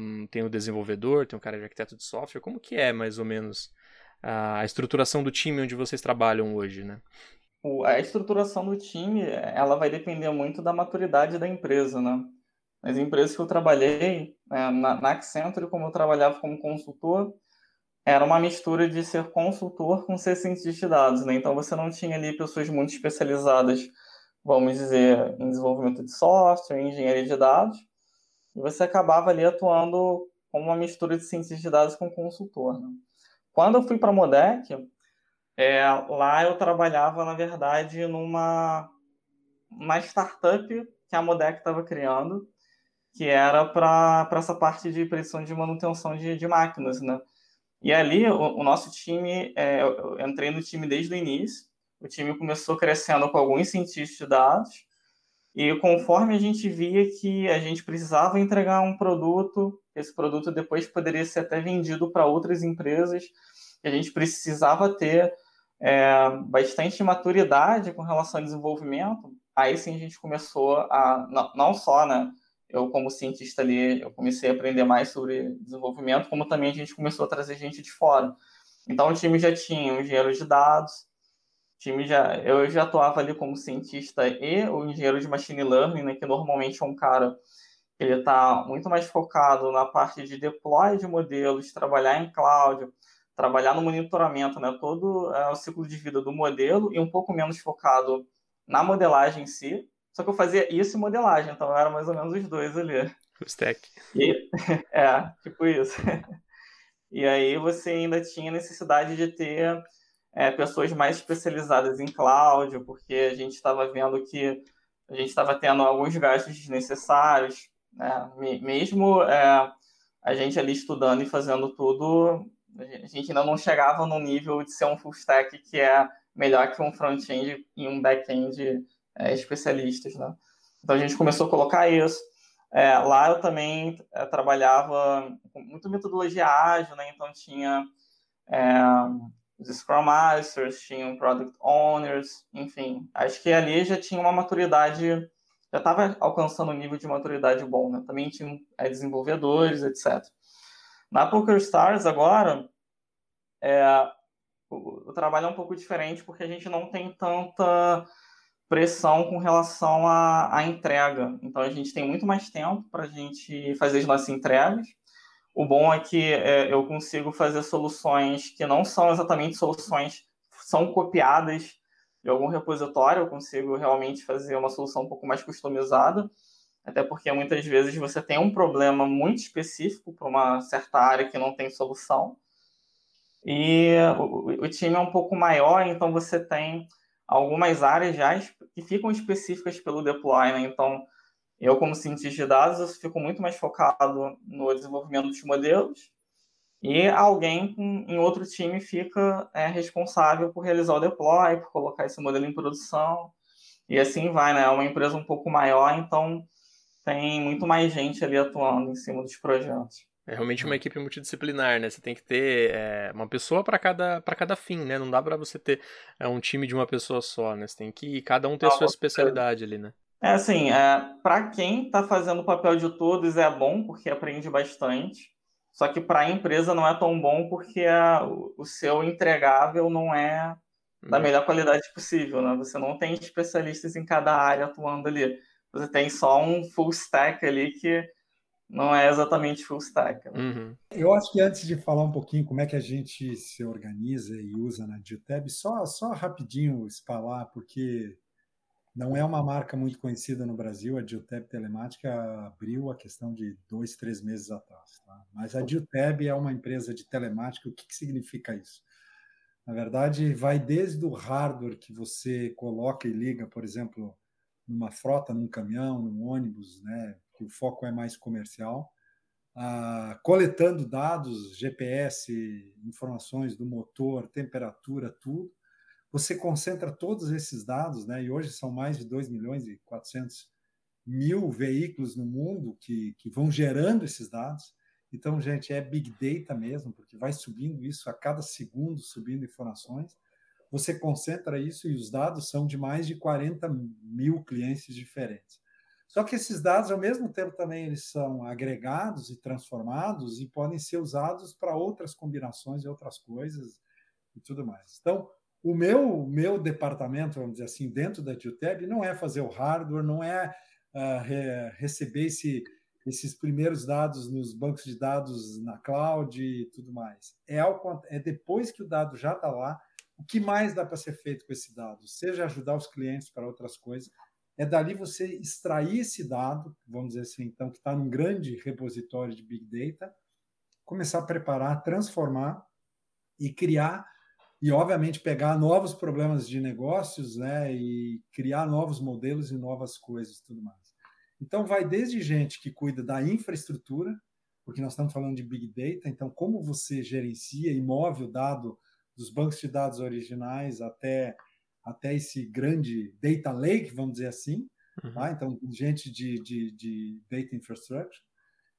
um, tem o desenvolvedor, tem o cara de arquiteto de software. Como que é, mais ou menos, a estruturação do time onde vocês trabalham hoje, né? A estruturação do time, ela vai depender muito da maturidade da empresa, né? Nas empresas que eu trabalhei, né, na, na Accenture, como eu trabalhava como consultor, era uma mistura de ser consultor com ser cientista de dados, né? Então você não tinha ali pessoas muito especializadas, vamos dizer, em desenvolvimento de software, em engenharia de dados, e você acabava ali atuando como uma mistura de cientista de dados com consultor. Né? Quando eu fui para a Modec, é, lá eu trabalhava, na verdade, numa uma startup que a Modec estava criando, que era para essa parte de predição de manutenção de, de máquinas, né? E ali, o, o nosso time, é, eu entrei no time desde o início, o time começou crescendo com alguns cientistas de dados, e conforme a gente via que a gente precisava entregar um produto, esse produto depois poderia ser até vendido para outras empresas, a gente precisava ter é, bastante maturidade com relação ao desenvolvimento, aí sim a gente começou a, não, não só, né, eu como cientista ali, eu comecei a aprender mais sobre desenvolvimento, como também a gente começou a trazer gente de fora. Então o time já tinha um engenheiro de dados, time já, eu já atuava ali como cientista e o engenheiro de machine learning, né, que normalmente é um cara ele está muito mais focado na parte de deploy de modelos, trabalhar em cloud, trabalhar no monitoramento, né, todo é, o ciclo de vida do modelo e um pouco menos focado na modelagem em si. Só que eu fazia isso e modelagem, então era mais ou menos os dois ali. O stack. E, é, tipo isso. E aí você ainda tinha necessidade de ter é, pessoas mais especializadas em cloud, porque a gente estava vendo que a gente estava tendo alguns gastos desnecessários, né? mesmo é, a gente ali estudando e fazendo tudo, a gente ainda não chegava no nível de ser um full stack que é melhor que um front-end e um back-end é, especialistas, né? Então a gente começou a colocar isso. É, lá eu também é, trabalhava com muita metodologia ágil, né? Então tinha é, os Scrum Masters, tinham Product Owners, enfim. Acho que ali já tinha uma maturidade, já estava alcançando um nível de maturidade bom, né? Também tinha é, desenvolvedores, etc. Na PokerStars agora, é, o, o, trabalho é um pouco diferente porque a gente não tem tanta pressão com relação à, à entrega. Então a gente tem muito mais tempo para a gente fazer as nossas entregas o bom é que é, eu consigo fazer soluções que não são exatamente soluções, são copiadas de algum repositório, eu consigo realmente fazer uma solução um pouco mais customizada, até porque muitas vezes você tem um problema muito específico para uma certa área que não tem solução. E o, o time é um pouco maior, então você tem algumas áreas já que ficam específicas pelo deploy, né? Então, eu, como cientista de dados, eu fico muito mais focado no desenvolvimento dos modelos e alguém em outro time fica é, responsável por realizar o deploy, por colocar esse modelo em produção e assim vai, né? É uma empresa um pouco maior, então tem muito mais gente ali atuando em cima dos projetos. É realmente uma equipe multidisciplinar, né? Você tem que ter é, uma pessoa para cada, cada fim, né? Não dá para você ter é, um time de uma pessoa só, né? Você tem que cada um ter a sua especialidade ali, né? É assim, é, para quem está fazendo o papel de todos é bom, porque aprende bastante. Só que para a empresa não é tão bom porque a, o seu entregável não é da uhum. melhor qualidade possível, né? Você não tem especialistas em cada área atuando ali. Você tem só um full stack ali que não é exatamente full stack. Né? Uhum. Eu acho que antes de falar um pouquinho como é que a gente se organiza e usa na Diltab, só, só rapidinho espalar, porque não é uma marca muito conhecida no Brasil. A Diltab Telemática abriu a questão de dois, três meses atrás. Tá? Mas a Diltab é uma empresa de telemática. O que, que significa isso? Na verdade, vai desde o hardware que você coloca e liga, por exemplo, numa frota, num caminhão, num ônibus, né, que o foco é mais comercial, coletando dados, GPS, informações do motor, temperatura, tudo, você concentra todos esses dados, né? E hoje são mais de 2 milhões e 400 mil veículos no mundo que, que vão gerando esses dados. Então, gente, é big data mesmo, porque vai subindo isso a cada segundo, subindo informações. você concentra isso e os dados são de mais de 40 mil clientes diferentes. Só que esses dados, ao mesmo tempo, também eles são agregados e transformados e podem ser usados para outras combinações e outras coisas e tudo mais. Então, o meu, meu departamento, vamos dizer assim, dentro da GeoTab, não é fazer o hardware, não é uh, re, receber esse, esses primeiros dados nos bancos de dados na cloud e tudo mais. É, ao, é depois que o dado já está lá, o que mais dá para ser feito com esse dado? Seja ajudar os clientes para outras coisas, é dali você extrair esse dado, vamos dizer assim, então, que está num grande repositório de Big Data, começar a preparar, transformar e criar, e obviamente pegar novos problemas de negócios, né, e criar novos modelos e novas coisas e tudo mais. Então, vai desde gente que cuida da infraestrutura, porque nós estamos falando de Big Data, então, como você gerencia e move o dado dos bancos de dados originais até até esse grande data lake, vamos dizer assim. Uhum. Tá? Então, gente de, de, de, data infrastructure.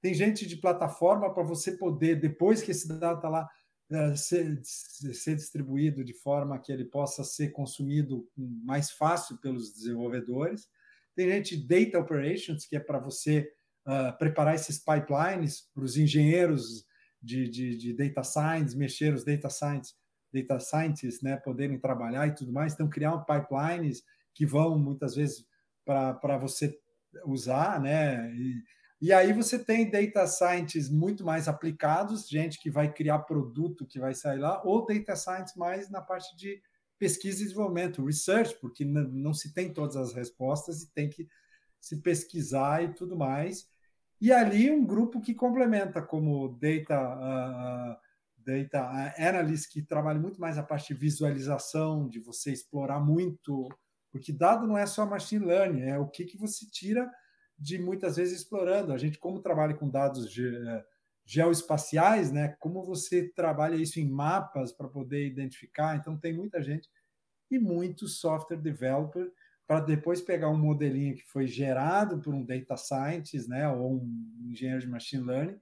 Tem gente de plataforma para você poder, depois que esse dado está lá, uh, ser, ser distribuído de forma que ele possa ser consumido mais fácil pelos desenvolvedores. Tem gente de data operations, que é para você uh, preparar esses pipelines para os engenheiros de, de, de data science, mexer os data science data scientists né, poderem trabalhar e tudo mais. Então, criar pipelines que vão muitas vezes para você usar, né? E, e aí você tem data scientists muito mais aplicados, gente que vai criar produto que vai sair lá, ou data science mais na parte de pesquisa e desenvolvimento, research, porque não se tem todas as respostas e tem que se pesquisar e tudo mais. E ali um grupo que complementa, como data uh, data analyst que trabalha muito mais a parte de visualização, de você explorar muito, porque dado não é só machine learning, é o que, que você tira de muitas vezes explorando. A gente, como trabalha com dados ge geoespaciais, né, como você trabalha isso em mapas para poder identificar, então tem muita gente e muito software developer para depois pegar um modelinho que foi gerado por um data scientist, né, ou um engenheiro de machine learning,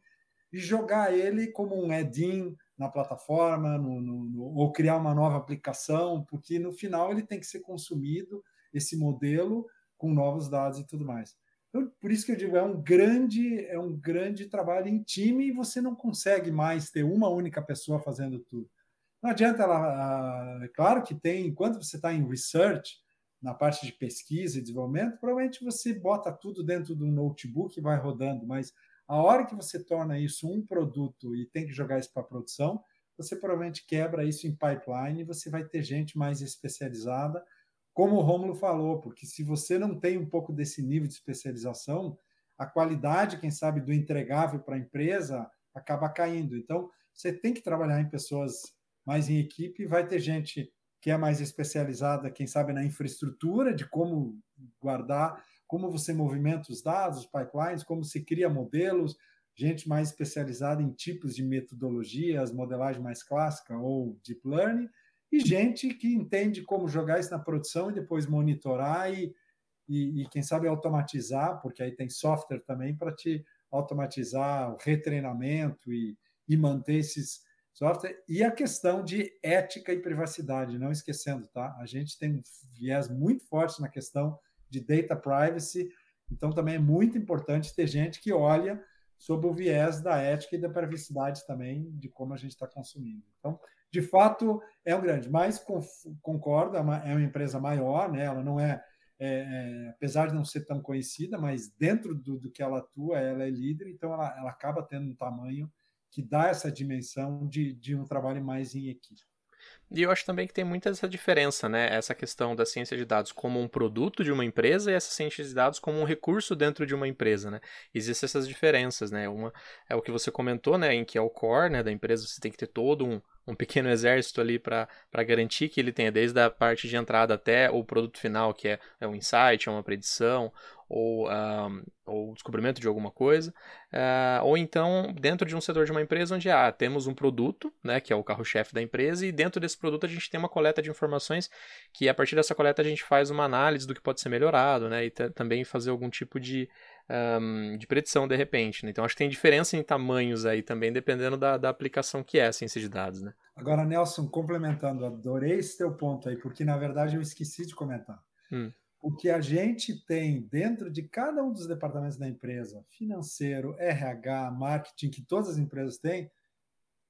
e jogar ele como um add-in na plataforma, no, no, no, ou criar uma nova aplicação, porque no final ele tem que ser consumido, esse modelo, com novos dados e tudo mais. Então, por isso que eu digo, é um grande, é um grande trabalho em time e você não consegue mais ter uma única pessoa fazendo tudo. Não adianta ela. É claro que tem, enquanto você está em research, na parte de pesquisa e desenvolvimento, provavelmente você bota tudo dentro de um notebook e vai rodando, mas a hora que você torna isso um produto e tem que jogar isso para produção, você provavelmente quebra isso em pipeline e você vai ter gente mais especializada, como o Romulo falou, porque se você não tem um pouco desse nível de especialização, a qualidade, quem sabe, do entregável para a empresa acaba caindo. Então, você tem que trabalhar em pessoas mais em equipe, vai ter gente que é mais especializada, quem sabe, na infraestrutura, de como guardar como você movimenta os dados, os pipelines, como se cria modelos, gente mais especializada em tipos de metodologias, modelagem mais clássica ou deep learning, e gente que entende como jogar isso na produção e depois monitorar e, e, e quem sabe automatizar, porque aí tem software também para te automatizar o retreinamento e, e manter esses software. E a questão de ética e privacidade, não esquecendo, tá? A gente tem um viés muito forte na questão de data privacy. Então, também é muito importante ter gente que olha sob o viés da ética e da privacidade também, de como a gente está consumindo. Então, de fato, é um grande, mas concordo, é uma, é uma empresa maior, né? ela não é, é, é, apesar de não ser tão conhecida, mas dentro do, do que ela atua, ela é líder, então ela, ela acaba tendo um tamanho que dá essa dimensão de, de um trabalho mais em equipe. E eu acho também que tem muita essa diferença, né? Essa questão da ciência de dados como um produto de uma empresa e essa ciência de dados como um recurso dentro de uma empresa, né? Existem essas diferenças, né? Uma é o que você comentou, né? Em que é o core né, da empresa, você tem que ter todo um, um pequeno exército ali para garantir que ele tenha desde a parte de entrada até o produto final, que é, é um insight, é uma predição, ou, um, ou descobrimento de alguma coisa, uh, ou então dentro de um setor de uma empresa onde ah, temos um produto, né, que é o carro-chefe da empresa, e dentro desse produto a gente tem uma coleta de informações que a partir dessa coleta a gente faz uma análise do que pode ser melhorado, né, e também fazer algum tipo de, um, de predição de repente. Né? Então acho que tem diferença em tamanhos aí também, dependendo da, da aplicação que é a ciência de dados. Né? Agora, Nelson, complementando, adorei esse teu ponto aí, porque na verdade eu esqueci de comentar. Hum. O que a gente tem dentro de cada um dos departamentos da empresa, financeiro, RH, marketing, que todas as empresas têm,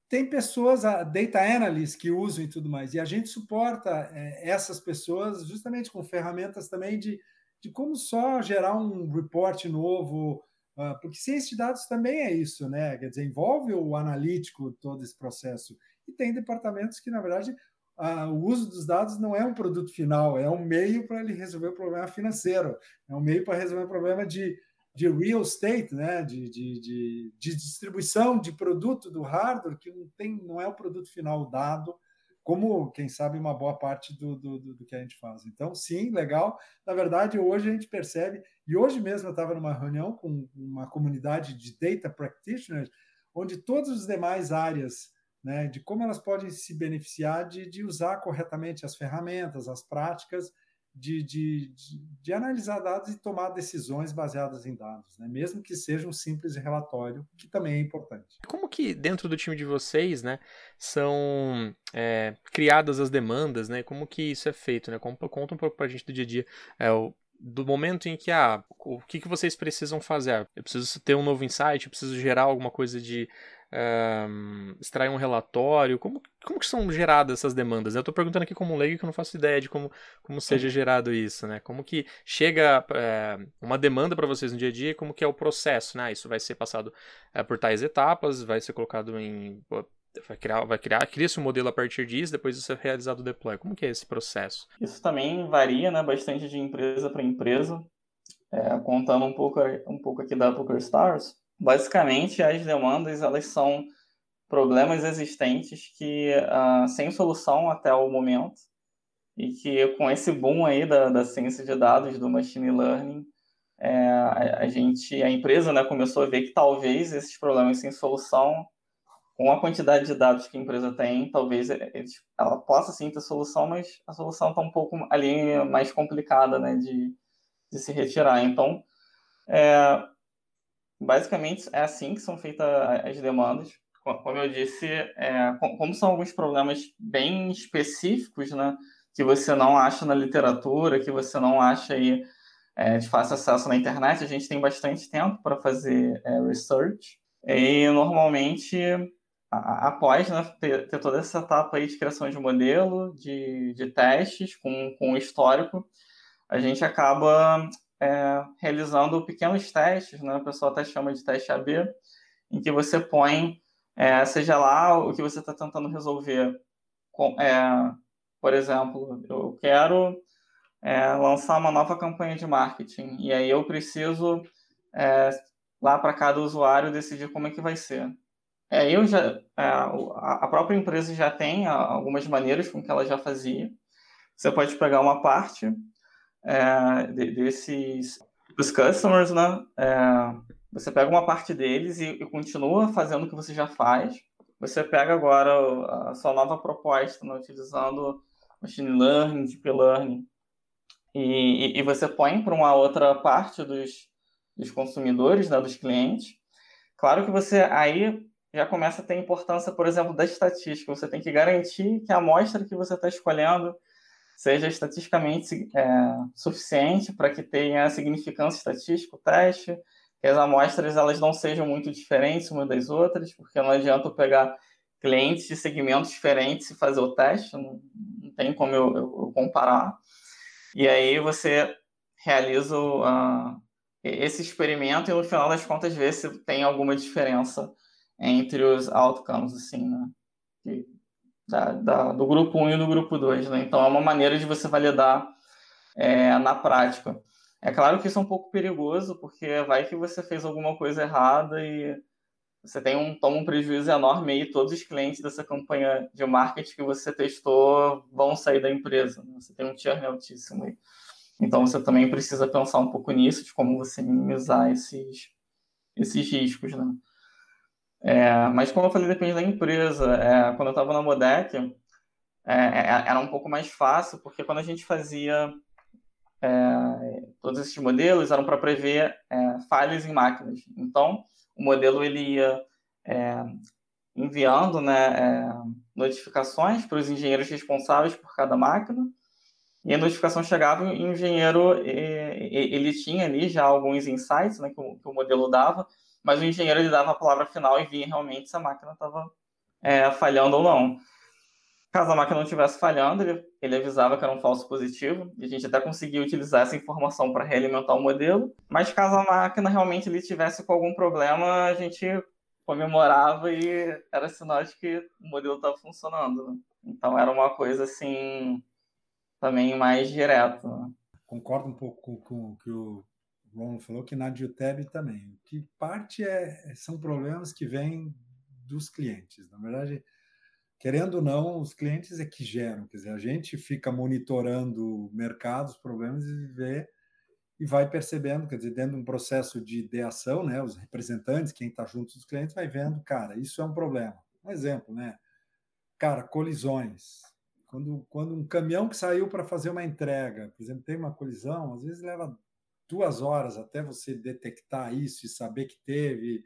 tem pessoas, data analysts que usam e tudo mais, e a gente suporta é, essas pessoas justamente com ferramentas também de, de como só gerar um report novo, uh, porque ciência de dados também é isso, né? Quer dizer, envolve o analítico todo esse processo. E tem departamentos que, na verdade, uh, o uso dos dados não é um produto final, é um meio para ele resolver o problema financeiro, é um meio para resolver o problema de de real estate, né? De, de, de, de, distribuição de produto do hardware, que não, tem, não é o produto final dado, como, quem sabe, uma boa parte do, do, do que a gente faz. Então, sim, legal. Na verdade, hoje a gente percebe, e hoje mesmo eu estava numa reunião com uma comunidade de data practitioners, onde todas as demais áreas né, de como elas podem se beneficiar de, de usar corretamente as ferramentas, as práticas, de, de, de, de, analisar dados e tomar decisões baseadas em dados, né? mesmo que seja um simples relatório, que também é importante. Como que dentro do time de vocês, né, são é, criadas as demandas, né? Como que isso é feito, né? conta um pouco para a gente do dia a dia. É, o, do momento em que, ah, o que, que vocês precisam fazer? Eu preciso ter um novo insight, eu preciso gerar alguma coisa de um, extrair um relatório? Como, como que são geradas essas demandas? Eu estou perguntando aqui como um leigo que eu não faço ideia de como, como seja gerado isso, né? Como que chega é, uma demanda para vocês no dia a dia como que é o processo, né? Isso vai ser passado é, por tais etapas, vai ser colocado em... Vai criar, vai criar, cria-se um modelo a partir disso, depois isso é realizado o deploy. Como que é esse processo? Isso também varia, né, bastante de empresa para empresa. É, contando um pouco, um pouco aqui da PokerStars, Basicamente, as demandas elas são problemas existentes que uh, sem solução até o momento e que com esse boom aí da, da ciência de dados do machine learning é, a, gente a empresa né, começou a ver que talvez esses problemas sem solução com a quantidade de dados que a empresa tem talvez eles, ela possa sim ter solução mas a solução está um pouco ali mais complicada né, de, de se retirar. Então é, Basicamente, é assim que são feitas as demandas. Como eu disse, é, como são alguns problemas bem específicos, né, que você não acha na literatura, que você não acha aí, é, de fácil acesso na internet, a gente tem bastante tempo para fazer é, research. E, normalmente, após né, ter, ter, toda essa etapa aí de criação de modelo, de, de testes com, com histórico, a gente acaba é, realizando pequenos testes, né? o pessoal até chama de teste AB, em que você põe, é, seja lá o que você está tentando resolver. Com, é, por exemplo, eu quero é, lançar uma nova campanha de marketing, e aí eu preciso, é, lá para cada usuário, decidir como é que vai ser. É, eu já, a própria empresa já tem algumas maneiras com que ela já fazia. Você pode pegar uma parte é, desses dos customers, né? É, você pega uma parte deles e, e, continua fazendo o que você já faz. Você pega agora a sua nova proposta, né, utilizando machine learning, deep learning, e, e, você põe para uma outra parte dos, dos consumidores, né, dos clientes. Claro que você aí já começa a ter importância, por exemplo, da estatística. Você tem que garantir que a amostra que você está escolhendo seja estatisticamente é, suficiente para que tenha significância estatística o teste, que as amostras elas não sejam muito diferentes umas das outras, porque não adianta eu pegar clientes de segmentos diferentes e fazer o teste, não, não tem como eu, eu, eu, comparar. E aí você realiza uh, esse experimento e no final das contas vê se tem alguma diferença entre os outcomes, assim, né? Da, da, do grupo 1 e do grupo 2. Né? Então, é uma maneira de você validar é, na prática. É claro que isso é um pouco perigoso, porque vai que você fez alguma coisa errada e você tem um, toma um prejuízo enorme e todos os clientes dessa campanha de marketing que você testou vão sair da empresa. Né? Você tem um churn altíssimo aí. Então, você também precisa pensar um pouco nisso, de como você minimizar esses, esses riscos, né? É, mas como eu falei, depende da empresa. É, quando eu estava na Modec, é, é, era um pouco mais fácil, porque quando a gente fazia é, todos esses modelos, eram para prever é, falhas em máquinas. Então, o modelo ele ia enviando né, é, notificações para os engenheiros responsáveis por cada máquina. E a notificação chegava e o engenheiro ele tinha ali já alguns insights né, que o modelo dava, mas o engenheiro ele dava a palavra final e via realmente se a máquina estava é, falhando ou não. Caso a máquina não estivesse falhando, ele, ele, avisava que era um falso positivo, e a gente até conseguia utilizar essa informação para realimentar o modelo. Mas caso a máquina realmente ele tivesse com algum problema, a gente comemorava e era sinal de que o modelo estava funcionando. Né? Então era uma coisa assim também mais direta. Né? Concordo um pouco com, o que o Ron falou, que na Diuteb também. Que parte é, são problemas que vêm dos clientes. Na verdade, querendo ou não, os clientes é que geram. Quer dizer, a gente fica monitorando o mercado, os problemas e vê e vai percebendo, quer dizer, dentro de um processo de ideação, né, os representantes, quem está junto dos clientes, vai vendo, cara, isso é um problema. Um exemplo, né? Cara, colisões. Quando, quando um caminhão que saiu para fazer uma entrega, por exemplo, tem uma colisão, às vezes leva duas horas até você detectar isso e saber que teve,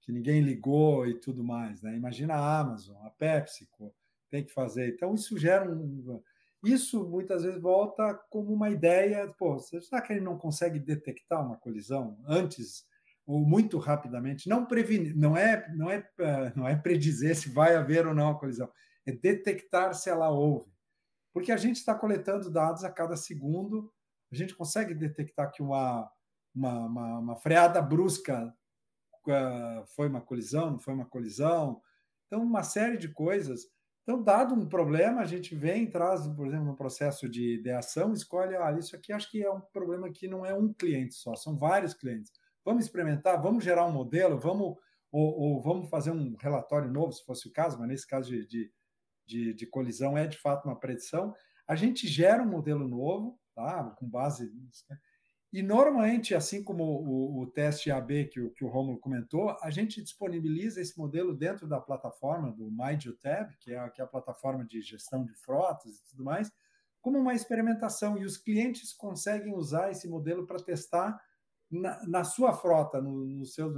que ninguém ligou e tudo mais. Né? Imagina a Amazon, a PepsiCo tem que fazer. Então, isso gera um. Isso muitas vezes volta como uma ideia. Pô, será que ele não consegue detectar uma colisão antes ou muito rapidamente? Não prevenir, não é, não é, não é predizer se vai haver ou não a colisão, é detectar se ela houve. Porque a gente está coletando dados a cada segundo, a gente consegue detectar que uma, uma, uma, uma freada brusca foi uma colisão, não foi uma colisão. Então, uma série de coisas. Então, dado um problema, a gente vem, traz, por exemplo, no processo de ideação, escolhe, ah, isso aqui acho que é um problema que não é um cliente só, são vários clientes. Vamos experimentar, vamos gerar um modelo, vamos ou, ou vamos fazer um relatório novo, se fosse o caso, mas nesse caso de, de, de, de colisão é de fato uma predição. A gente gera um modelo novo, tá? com base nisso, né? E normalmente, assim como o, o teste AB que o, que o Romulo comentou, a gente disponibiliza esse modelo dentro da plataforma do MyGeoTab, que é, a, que é a plataforma de gestão de frotas e tudo mais, como uma experimentação. E os clientes conseguem usar esse modelo para testar na, na, sua frota, nos no seus.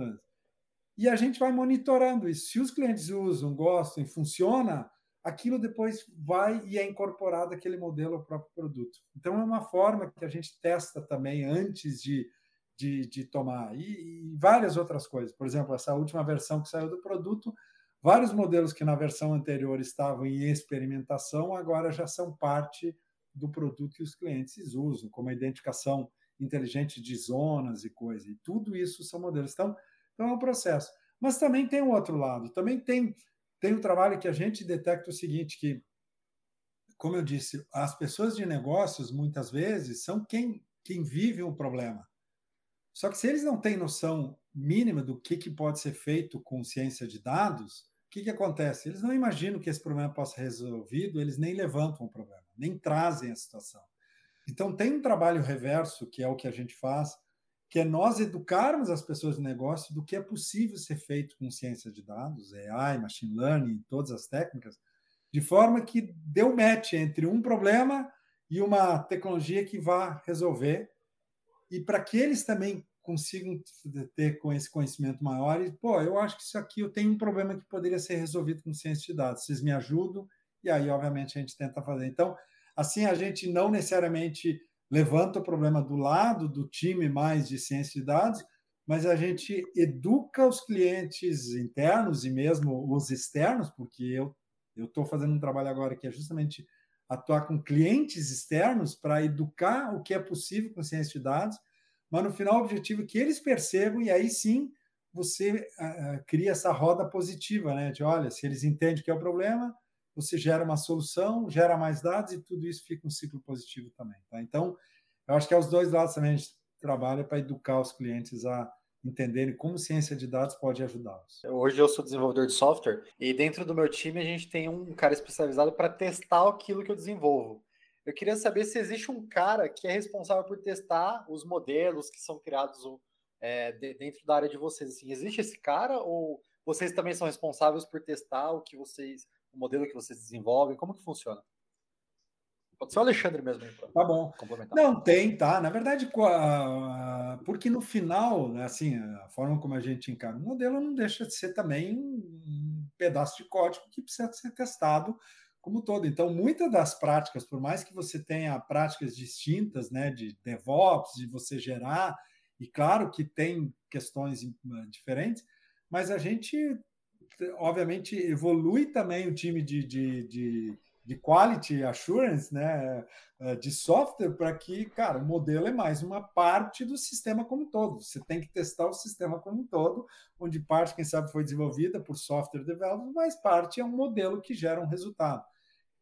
E a gente vai monitorando isso. Se os clientes usam, gostam e funciona, aquilo depois vai e é incorporado aquele modelo ao próprio produto. Então, é uma forma que a gente testa também antes de, de, de tomar. E, e, várias outras coisas. Por exemplo, essa última versão que saiu do produto, vários modelos que na versão anterior estavam em experimentação, agora já são parte do produto que os clientes usam, como a identificação inteligente de zonas e coisas. E tudo isso são modelos. Então, então é um processo. Mas também tem o outro lado. Também tem tem um trabalho que a gente detecta o seguinte, que, como eu disse, as pessoas de negócios, muitas vezes, são quem, quem vive o problema. Só que se eles não têm noção mínima do que, que pode ser feito com ciência de dados, o que, que acontece? Eles não imaginam que esse problema possa ser resolvido, eles nem levantam o problema, nem trazem a situação. Então, tem um trabalho reverso, que é o que a gente faz, que é nós educarmos as pessoas de negócio do que é possível ser feito com ciência de dados, AI, machine learning, todas as técnicas, de forma que dê um match entre um problema e uma tecnologia que vá resolver, e para que eles também consigam ter com esse conhecimento maior, e, pô, eu acho que isso aqui eu tenho um problema que poderia ser resolvido com ciência de dados, vocês me ajudam, e aí, obviamente, a gente tenta fazer. Então, assim, a gente não necessariamente levanta o problema do lado do time mais de ciência de dados, mas a gente educa os clientes internos e mesmo os externos, porque eu eu estou fazendo um trabalho agora que é justamente atuar com clientes externos para educar o que é possível com ciência de dados, mas no final o objetivo é que eles percebam e aí sim você uh, cria essa roda positiva, né? De olha, se eles entendem que é o problema, você gera uma solução, gera mais dados e tudo isso fica um ciclo positivo também. Tá? Então, eu acho que é os dois lados também a gente trabalha para educar os clientes a entenderem como ciência de dados pode ajudá-los. Hoje eu sou desenvolvedor de software e dentro do meu time a gente tem um cara especializado para testar aquilo que eu desenvolvo. Eu queria saber se existe um cara que é responsável por testar os modelos que são criados é, dentro da área de vocês. Assim, existe esse cara ou vocês também são responsáveis por testar o que vocês o modelo que vocês desenvolvem? Como que funciona? Pode ser o Alexandre mesmo. Aí, tá bom. Não, tem, tá. Na verdade, porque no final, né, assim, a forma como a gente encara o modelo não deixa de ser também um pedaço de código que precisa ser testado como todo. Então, muitas das práticas, por mais que você tenha práticas distintas, né, de DevOps, de você gerar, e claro que tem questões eh, diferentes, mas a gente, obviamente, evolui também o time de, de, de de quality assurance, né, eh, de software, para que, cara, o modelo é mais uma parte do sistema como um todo. Você tem que testar o sistema como um todo, onde parte, quem sabe, foi desenvolvida por software development, mas parte é um modelo que gera um resultado.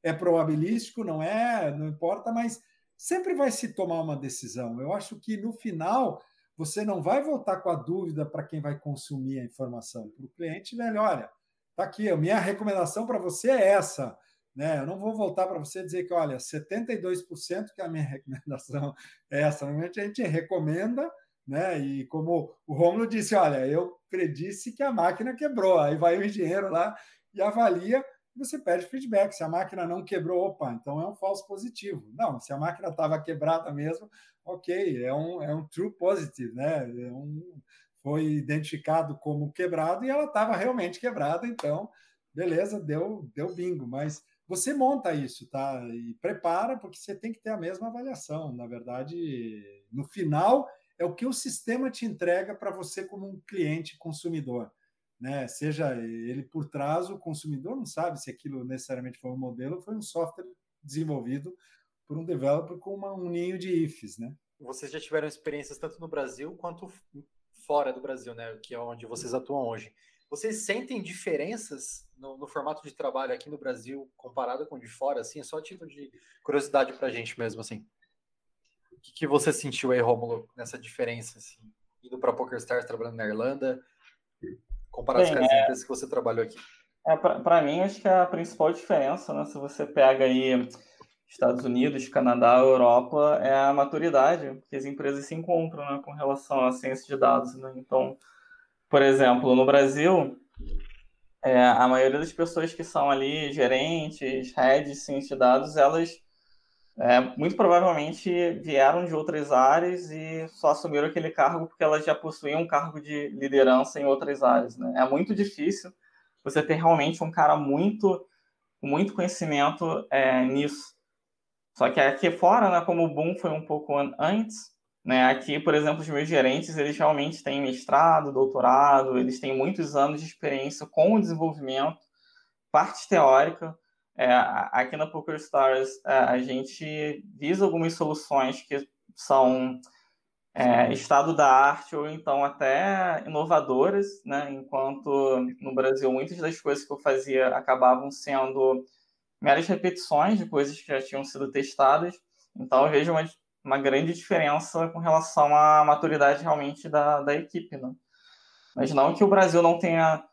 É probabilístico, não é, não importa, mas sempre vai se tomar uma decisão. Eu acho que no final você não vai voltar com a dúvida para quem vai consumir a informação. Para o cliente, velho, olha, tá aqui, a minha recomendação para você é essa né? Eu não vou voltar para você dizer que, olha, 72% que a minha recomendação é essa. Normalmente a gente recomenda, né? E como o Romulo disse, olha, eu predisse que a máquina quebrou. Aí vai o engenheiro lá e avalia você pede feedback. Se a máquina não quebrou, opa, então é um falso positivo. Não, se a máquina estava quebrada mesmo, ok, é um, é um true positive, né? É um, foi identificado como quebrado e ela estava realmente quebrada, então beleza, deu, deu bingo, mas você monta isso, tá? E prepara, porque você tem que ter a mesma avaliação. Na verdade, no final, é o que o sistema te entrega para você como um cliente consumidor. Né? Seja ele por trás, o consumidor não sabe se aquilo necessariamente foi um modelo ou foi um software desenvolvido por um developer com uma, um ninho de ifs, né? Vocês já tiveram experiências tanto no Brasil quanto fora do Brasil, né? Que é onde vocês atuam hoje. Vocês sentem diferenças no, no, formato de trabalho aqui no Brasil comparado com de fora, assim? É só título de curiosidade para a gente mesmo, assim. O que, que você sentiu aí, Rômulo, nessa diferença, assim? Indo para PokerStars, trabalhando na Irlanda, comparado Bem, com as é... empresas que você trabalhou aqui. É, para mim, acho que a principal diferença, né, se você pega aí Estados Unidos, Canadá, Europa, é a maturidade que as empresas se encontram né, com relação à ciência de dados. Né? Então, por exemplo, no Brasil, é, a maioria das pessoas que são ali gerentes, heads, ciência de dados, elas é, muito provavelmente vieram de outras áreas e só assumiram aquele cargo porque elas já possuíam um cargo de liderança em outras áreas. Né? É muito difícil você ter realmente um cara muito muito conhecimento é, nisso. Só que aqui fora, né, como o boom foi um pouco antes, né? Aqui, por exemplo, os meus gerentes, eles realmente têm mestrado, doutorado, eles têm muitos anos de experiência com o desenvolvimento, parte teórica. É, aqui na PokerStars, é, a gente visa algumas soluções que são é, estado da arte ou então até inovadoras, né? enquanto no Brasil muitas das coisas que eu fazia acabavam sendo meras repetições de coisas que já tinham sido testadas. Então eu vejo uma uma grande diferença com relação à maturidade realmente da, da equipe, né? Mas não que o Brasil não tenha.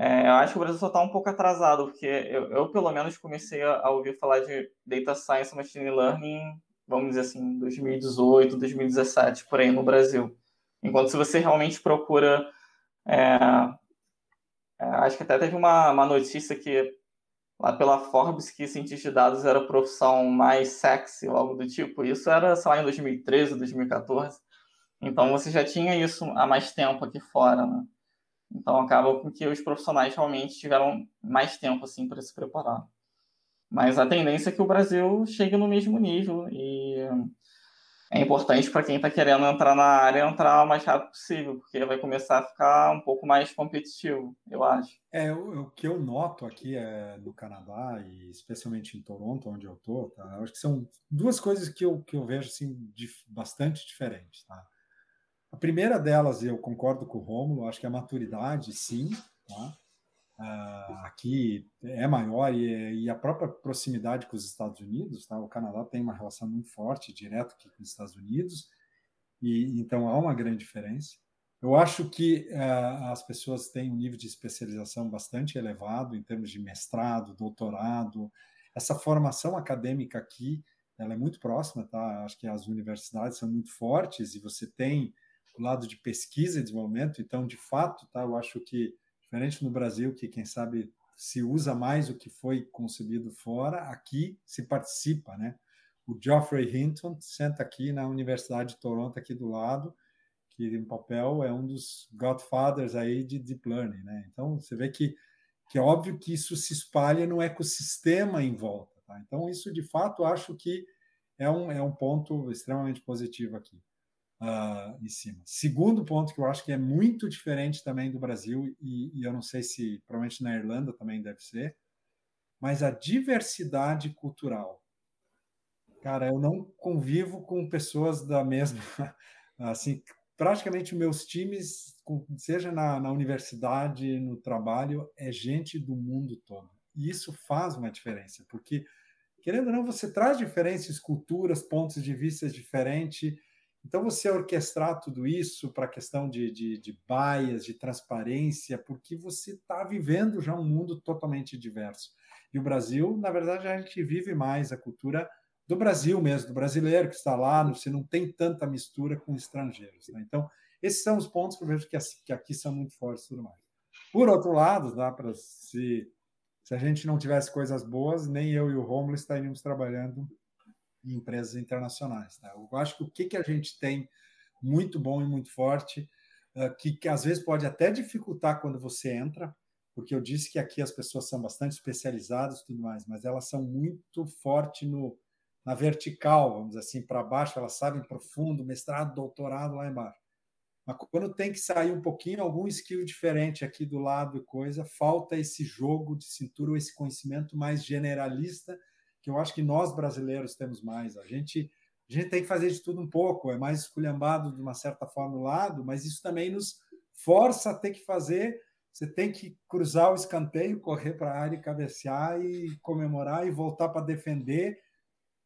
É, eu acho que o Brasil só está um pouco atrasado, porque eu, eu, pelo menos, comecei a, ouvir falar de Data Science Machine Learning, vamos dizer assim, 2018, 2017, por aí no Brasil. Enquanto se você realmente procura. É, é, acho que até teve uma, uma notícia que lá pela Forbes que cientista de dados era a profissão mais sexy ou algo do tipo. Isso era, sei lá, em 2013, 2014. Então você já tinha isso há mais tempo aqui fora, né? Então acaba com que os profissionais realmente tiveram mais tempo assim para se preparar. Mas a tendência é que o Brasil chegue no mesmo nível e é importante para quem está querendo entrar na área entrar o mais rápido possível, porque vai começar a ficar um pouco mais competitivo, eu acho. É, o, o que eu noto aqui é, no Canadá, e especialmente em Toronto, onde eu estou, tá? Acho que são duas coisas que eu, que eu vejo assim, de, bastante diferentes. Tá? A primeira delas, eu concordo com o Romulo, acho que é a maturidade, sim. Tá? Uh, aqui é maior e, e, a própria proximidade com os Estados Unidos, tá? O Canadá tem uma relação muito forte, direto com os Estados Unidos, e então há uma grande diferença. Eu acho que uh, as pessoas têm um nível de especialização bastante elevado em termos de mestrado, doutorado. Essa formação acadêmica aqui, ela é muito próxima, tá? Acho que as universidades são muito fortes e você tem lado de pesquisa e desenvolvimento. Então, de fato, tá? Eu acho que Diferente no Brasil, que quem sabe se usa mais o que foi concebido fora, aqui se participa, né? O Geoffrey Hinton senta aqui na Universidade de Toronto, aqui do lado, que em papel é um dos godfathers aí de Deep Learning, né? Então, você vê que que é óbvio que isso se espalha no ecossistema em volta. Tá? Então, isso de fato acho que é um, é um ponto extremamente positivo aqui uh, em cima. Segundo ponto que eu acho que é muito diferente também do Brasil, e, e eu não sei se provavelmente na Irlanda também deve ser, mas a diversidade cultural. Cara, eu não convivo com pessoas da mesma. Assim, praticamente meus times, seja na, na universidade, no trabalho, é gente do mundo todo. E isso faz uma diferença, porque, querendo ou não, você traz diferentes culturas, pontos de vista diferentes. Então, você orquestrar tudo isso para a questão de, de, de bias, de transparência, porque você está vivendo já um mundo totalmente diverso. E o Brasil, na verdade, a gente vive mais a cultura do Brasil mesmo, do brasileiro que está lá, você não tem tanta mistura com estrangeiros. Né? Então, esses são os pontos que eu vejo que, que aqui são muito fortes e tudo mais. Por outro lado, dá para se, se a gente não tivesse coisas boas, nem eu e o Romulo estaríamos trabalhando em empresas internacionais. Né? Eu acho que o que, que a gente tem muito bom e muito forte, uh, que, que às vezes pode até dificultar quando você entra, porque eu disse que aqui as pessoas são bastante especializadas e tudo mais, mas elas são muito fortes no, na vertical, vamos dizer assim, para baixo, elas sabem profundo, mestrado, doutorado lá embaixo. Mas quando tem que sair um pouquinho, algum skill diferente aqui do lado e coisa, falta esse jogo de cintura, esse conhecimento mais generalista, que eu acho que nós brasileiros temos mais. A gente, a gente tem que fazer de tudo um pouco, é mais esculhambado de uma certa forma do lado, mas isso também nos força a ter que fazer. Você tem que cruzar o escanteio, correr para a área e cabecear e comemorar e voltar para defender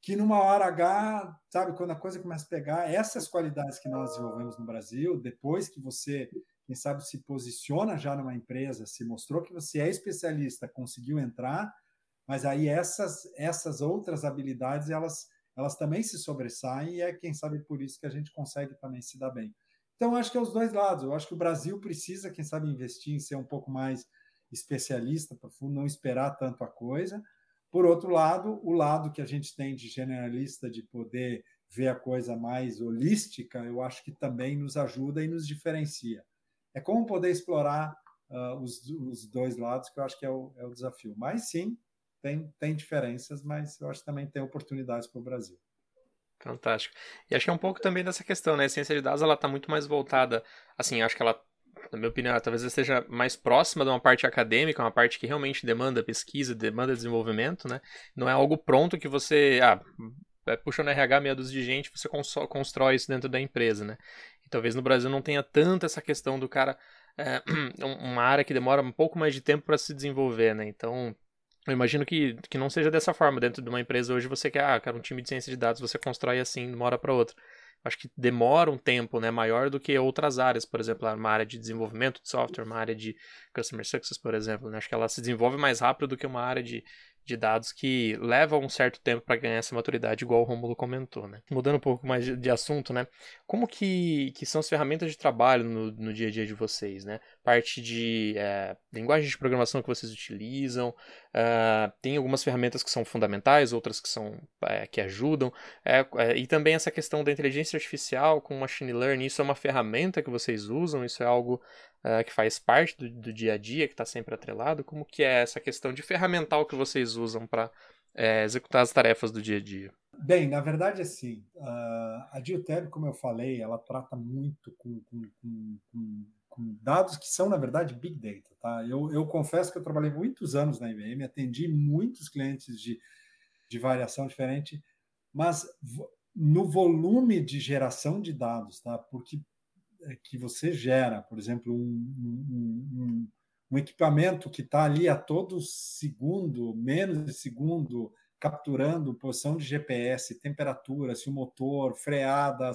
que numa hora H, sabe, quando a coisa começa a pegar, essas qualidades que nós desenvolvemos no Brasil, depois que você, quem sabe, se posiciona já numa empresa, se mostrou que você é especialista, conseguiu entrar, mas aí essas, essas outras habilidades, elas, elas também se sobressaem e é, quem sabe, por isso que a gente consegue também se dar bem. Então, acho que é os dois lados. Eu acho que o Brasil precisa, quem sabe, investir em ser um pouco mais especialista, profundo, não esperar tanto a coisa, por outro lado, o lado que a gente tem de generalista, de poder ver a coisa mais holística, eu acho que também nos ajuda e nos diferencia. É como poder explorar uh, os, os, dois lados, que eu acho que é o, é o desafio. Mas sim, tem, tem diferenças, mas eu acho que também tem oportunidades para o Brasil. Fantástico. E acho que é um pouco também dessa questão, né? A ciência de dados ela está muito mais voltada, assim, acho que ela na minha opinião, talvez esteja mais próxima de uma parte acadêmica, uma parte que realmente demanda pesquisa, demanda desenvolvimento, né? Não é algo pronto que você, ah, puxa no RH meia dúzia de gente, você constrói isso dentro da empresa, né? E talvez no Brasil não tenha tanto essa questão do cara, é, uma área que demora um pouco mais de tempo para se desenvolver, né? Então, eu imagino que, que não seja dessa forma. Dentro de uma empresa hoje você quer, ah, um time de ciência de dados, você constrói assim de uma hora para outra acho que demora um tempo né, maior do que outras áreas, por exemplo, uma área de desenvolvimento de software, uma área de customer success, por exemplo. Né? Acho que ela se desenvolve mais rápido do que uma área de, de dados que leva um certo tempo para ganhar essa maturidade, igual o Romulo comentou, né? Mudando um pouco mais de, assunto, né? Como que, que são as ferramentas de trabalho no, no dia a dia de vocês, né? Parte de é, linguagem de programação que vocês utilizam, uh, tem algumas ferramentas que são fundamentais, outras que são é, que ajudam, é, e também essa questão da inteligência artificial com machine learning, isso é uma ferramenta que vocês usam, isso é algo uh, que faz parte do, do, dia a dia, que está sempre atrelado? Como que é essa questão de ferramental que vocês usam para é, executar as tarefas do dia a dia? Bem, na verdade, assim, uh, a Geotab, como eu falei, ela trata muito com, com, com, com, dados que são, na verdade, Big Data. Tá? Eu, eu confesso que eu trabalhei muitos anos na IBM, atendi muitos clientes de, de variação diferente, mas no volume de geração de dados, tá? porque que você gera, por exemplo, um, um, um, um equipamento que está ali a todo segundo, menos de segundo, capturando posição de GPS, temperatura, se o motor, freada,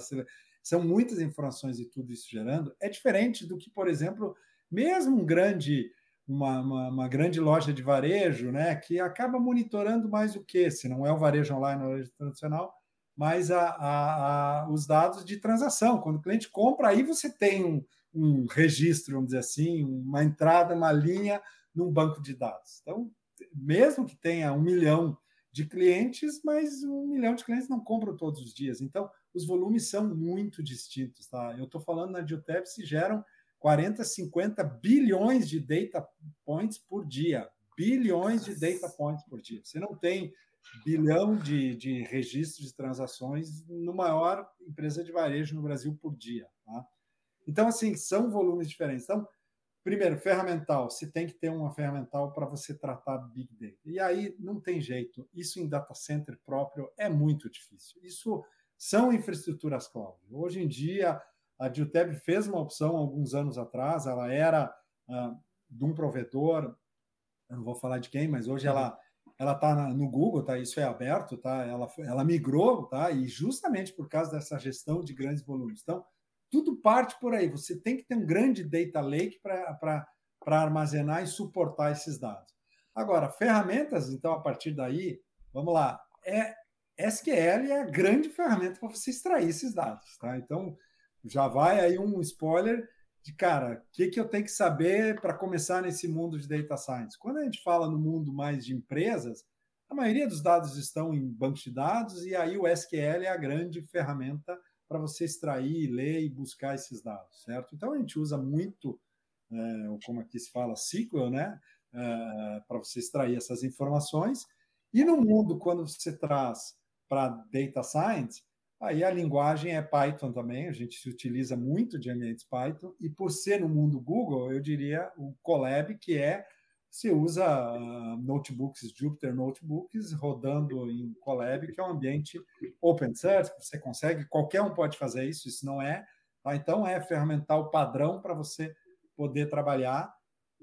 são muitas informações e tudo isso gerando, é diferente do que, por exemplo, mesmo um grande uma, uma, uma, grande loja de varejo, né, que acaba monitorando mais o que, se não é o varejo online, o varejo tradicional, mas a, a, a, os dados de transação. Quando o cliente compra, aí você tem um, um registro, vamos dizer assim, uma entrada, uma linha num banco de dados. Então, mesmo que tenha um milhão de clientes, mas um milhão de clientes não compram todos os dias. Então, os volumes são muito distintos. Tá? Eu estou falando na Geotep se geram 40, 50 bilhões de data points por dia. Bilhões de data points por dia. Você não tem bilhão de, de registros de transações no maior empresa de varejo no Brasil por dia. Tá? Então, assim, são volumes diferentes. Então, primeiro, ferramental. Você tem que ter uma ferramental para você tratar Big Data. E aí não tem jeito. Isso em data center próprio é muito difícil. Isso são infraestruturas cloud. Hoje em dia, a Dilteb fez uma opção alguns anos atrás, ela era uh, de um provedor, eu não vou falar de quem, mas hoje ela ela está no Google, tá? Isso é aberto, tá? Ela, ela migrou, tá? E justamente por causa dessa gestão de grandes volumes. Então, tudo parte por aí. Você tem que ter um grande data lake para armazenar e suportar esses dados. Agora, ferramentas, então, a partir daí, vamos lá, é SQL é a grande ferramenta para você extrair esses dados, tá? Então, já vai aí um spoiler de, cara, o que, que eu tenho que saber para começar nesse mundo de data science? Quando a gente fala no mundo mais de empresas, a maioria dos dados estão em bancos de dados e aí o SQL é a grande ferramenta para você extrair, ler e buscar esses dados, certo? Então a gente usa muito, é, como aqui se fala, SQL, né? É, para você extrair essas informações. E no mundo, quando você traz para data science, aí a linguagem é Python também, a gente se utiliza muito de ambientes Python, e por ser no mundo Google, eu diria o Colab, que é você usa uh, notebooks, Jupyter Notebooks, rodando em Colab, que é um ambiente open source, você consegue, qualquer um pode fazer isso, isso não é. Tá? Então, é ferramental padrão para você poder trabalhar.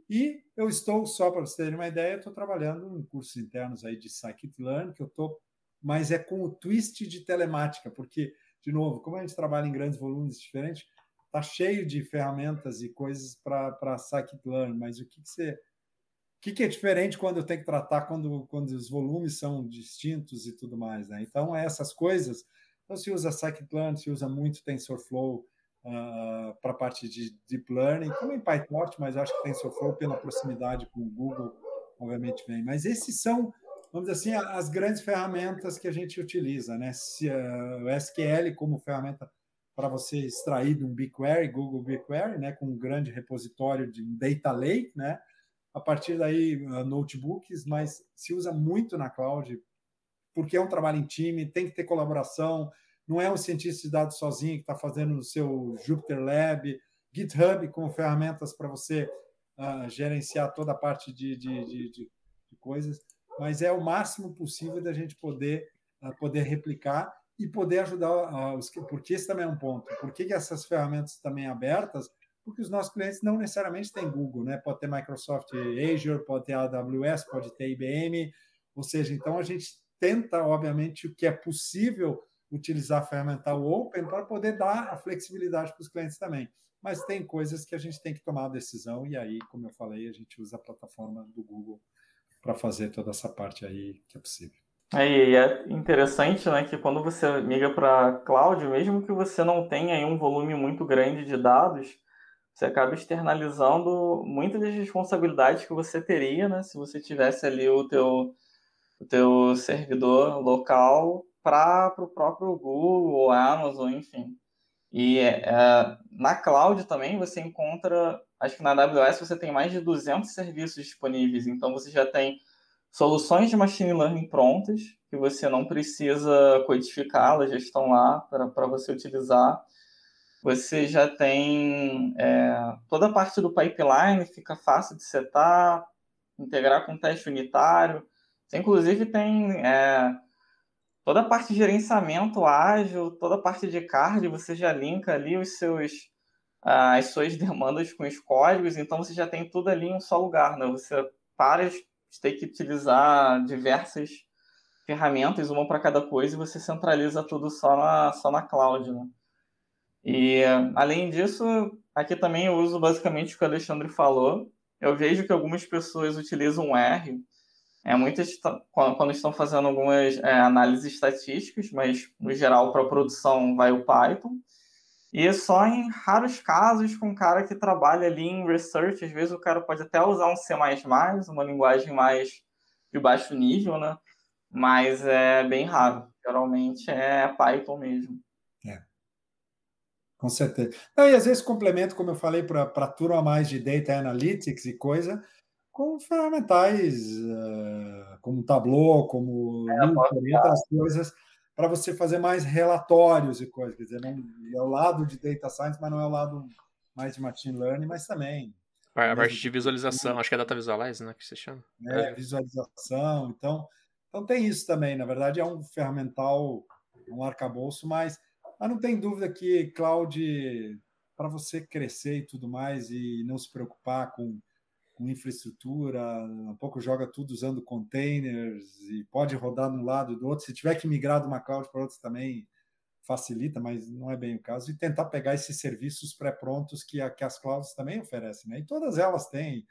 E eu estou, só para vocês terem uma ideia, estou trabalhando em cursos internos aí de Scikit-Learn, que eu estou, mas é com o twist de telemática, porque, de novo, como a gente trabalha em grandes volumes diferentes, está cheio de ferramentas e coisas para Scikit-Learn, mas o que, que você que, que é diferente quando eu tenho que tratar quando, quando os volumes são distintos e tudo mais, né? Então, é essas coisas. Então, se usa scikit-learn, se usa muito TensorFlow uh, para a parte de Deep Learning, também PyTorch, mas acho que TensorFlow, pela proximidade com o Google, obviamente vem. Mas esses são, vamos dizer assim, as grandes ferramentas que a gente utiliza, né? Se, uh, o SQL como ferramenta para você extrair de um BigQuery, Google BigQuery, né, com um grande repositório de um data lake, né? a partir daí notebooks, mas se usa muito na cloud, porque é um trabalho em time, tem que ter colaboração, não é um cientista de dados sozinho que está fazendo no seu Jupyter Lab, GitHub com ferramentas para você uh, gerenciar toda a parte de, de, de, de, coisas, mas é o máximo possível da gente poder, uh, poder replicar e poder ajudar uh, os porque esse também é um ponto. Por que, que essas ferramentas também abertas? porque os nossos clientes não necessariamente têm Google, né? Pode ter Microsoft Azure, pode ter AWS, pode ter IBM, ou seja, então a gente tenta, obviamente, o que é possível utilizar a ferramental Open para poder dar a flexibilidade para os clientes também. Mas tem coisas que a gente tem que tomar a decisão, e aí, como eu falei, a gente usa a plataforma do Google para fazer toda essa parte aí que é possível. É, e é interessante, né, que quando você migra para cloud, mesmo que você não tenha aí um volume muito grande de dados, você acaba externalizando muitas das responsabilidades que você teria, né, se você tivesse ali o teu, o teu servidor local para o próprio Google Amazon, enfim. E é, na cloud também você encontra, acho que na AWS você tem mais de 200 serviços disponíveis, então você já tem soluções de machine learning prontas, que você não precisa codificá-las, já estão lá para você utilizar você já tem é, toda a parte do pipeline, fica fácil de setar, integrar com teste unitário. Você, inclusive, tem é, toda a parte de gerenciamento ágil, toda a parte de card, você já linka ali os seus, as suas demandas com os códigos, então você já tem tudo ali em um só lugar. Né? Você para de ter que utilizar diversas ferramentas, uma para cada coisa, e você centraliza tudo só na, só na cloud. Né? E, além disso, aqui também eu uso basicamente o que o Alexandre falou. Eu vejo que algumas pessoas utilizam R, é, muitas quando estão fazendo algumas é, análises estatísticas, mas no geral para produção vai o Python. E só em raros casos com um cara que trabalha ali em research, às vezes o cara pode até usar um C++, uma linguagem mais de baixo nível, né? Mas é bem raro. Geralmente é Python mesmo. Com certeza. Não, e às vezes complemento, como eu falei, para turma mais de data analytics e coisa, com ferramentais uh, como Tableau, como é, outras coisas, para você fazer mais relatórios e coisas. Quer dizer, não, é o lado de data science, mas não é o lado mais de machine learning, mas também. A parte de visualização, acho que é data visualize, né, que você chama. É, visualização. Então, então tem isso também. Na verdade, é um ferramental, um arcabouço, mas, mas não tem dúvida que cloud, para você crescer e tudo mais, e não se preocupar com com infraestrutura, um pouco joga tudo usando containers e pode rodar de um lado e do outro. Se tiver que migrar de uma cloud para outra também facilita, mas não é bem o caso. E tentar pegar esses serviços pré-prontos que, que as clouds também oferecem. Né? E todas elas têm.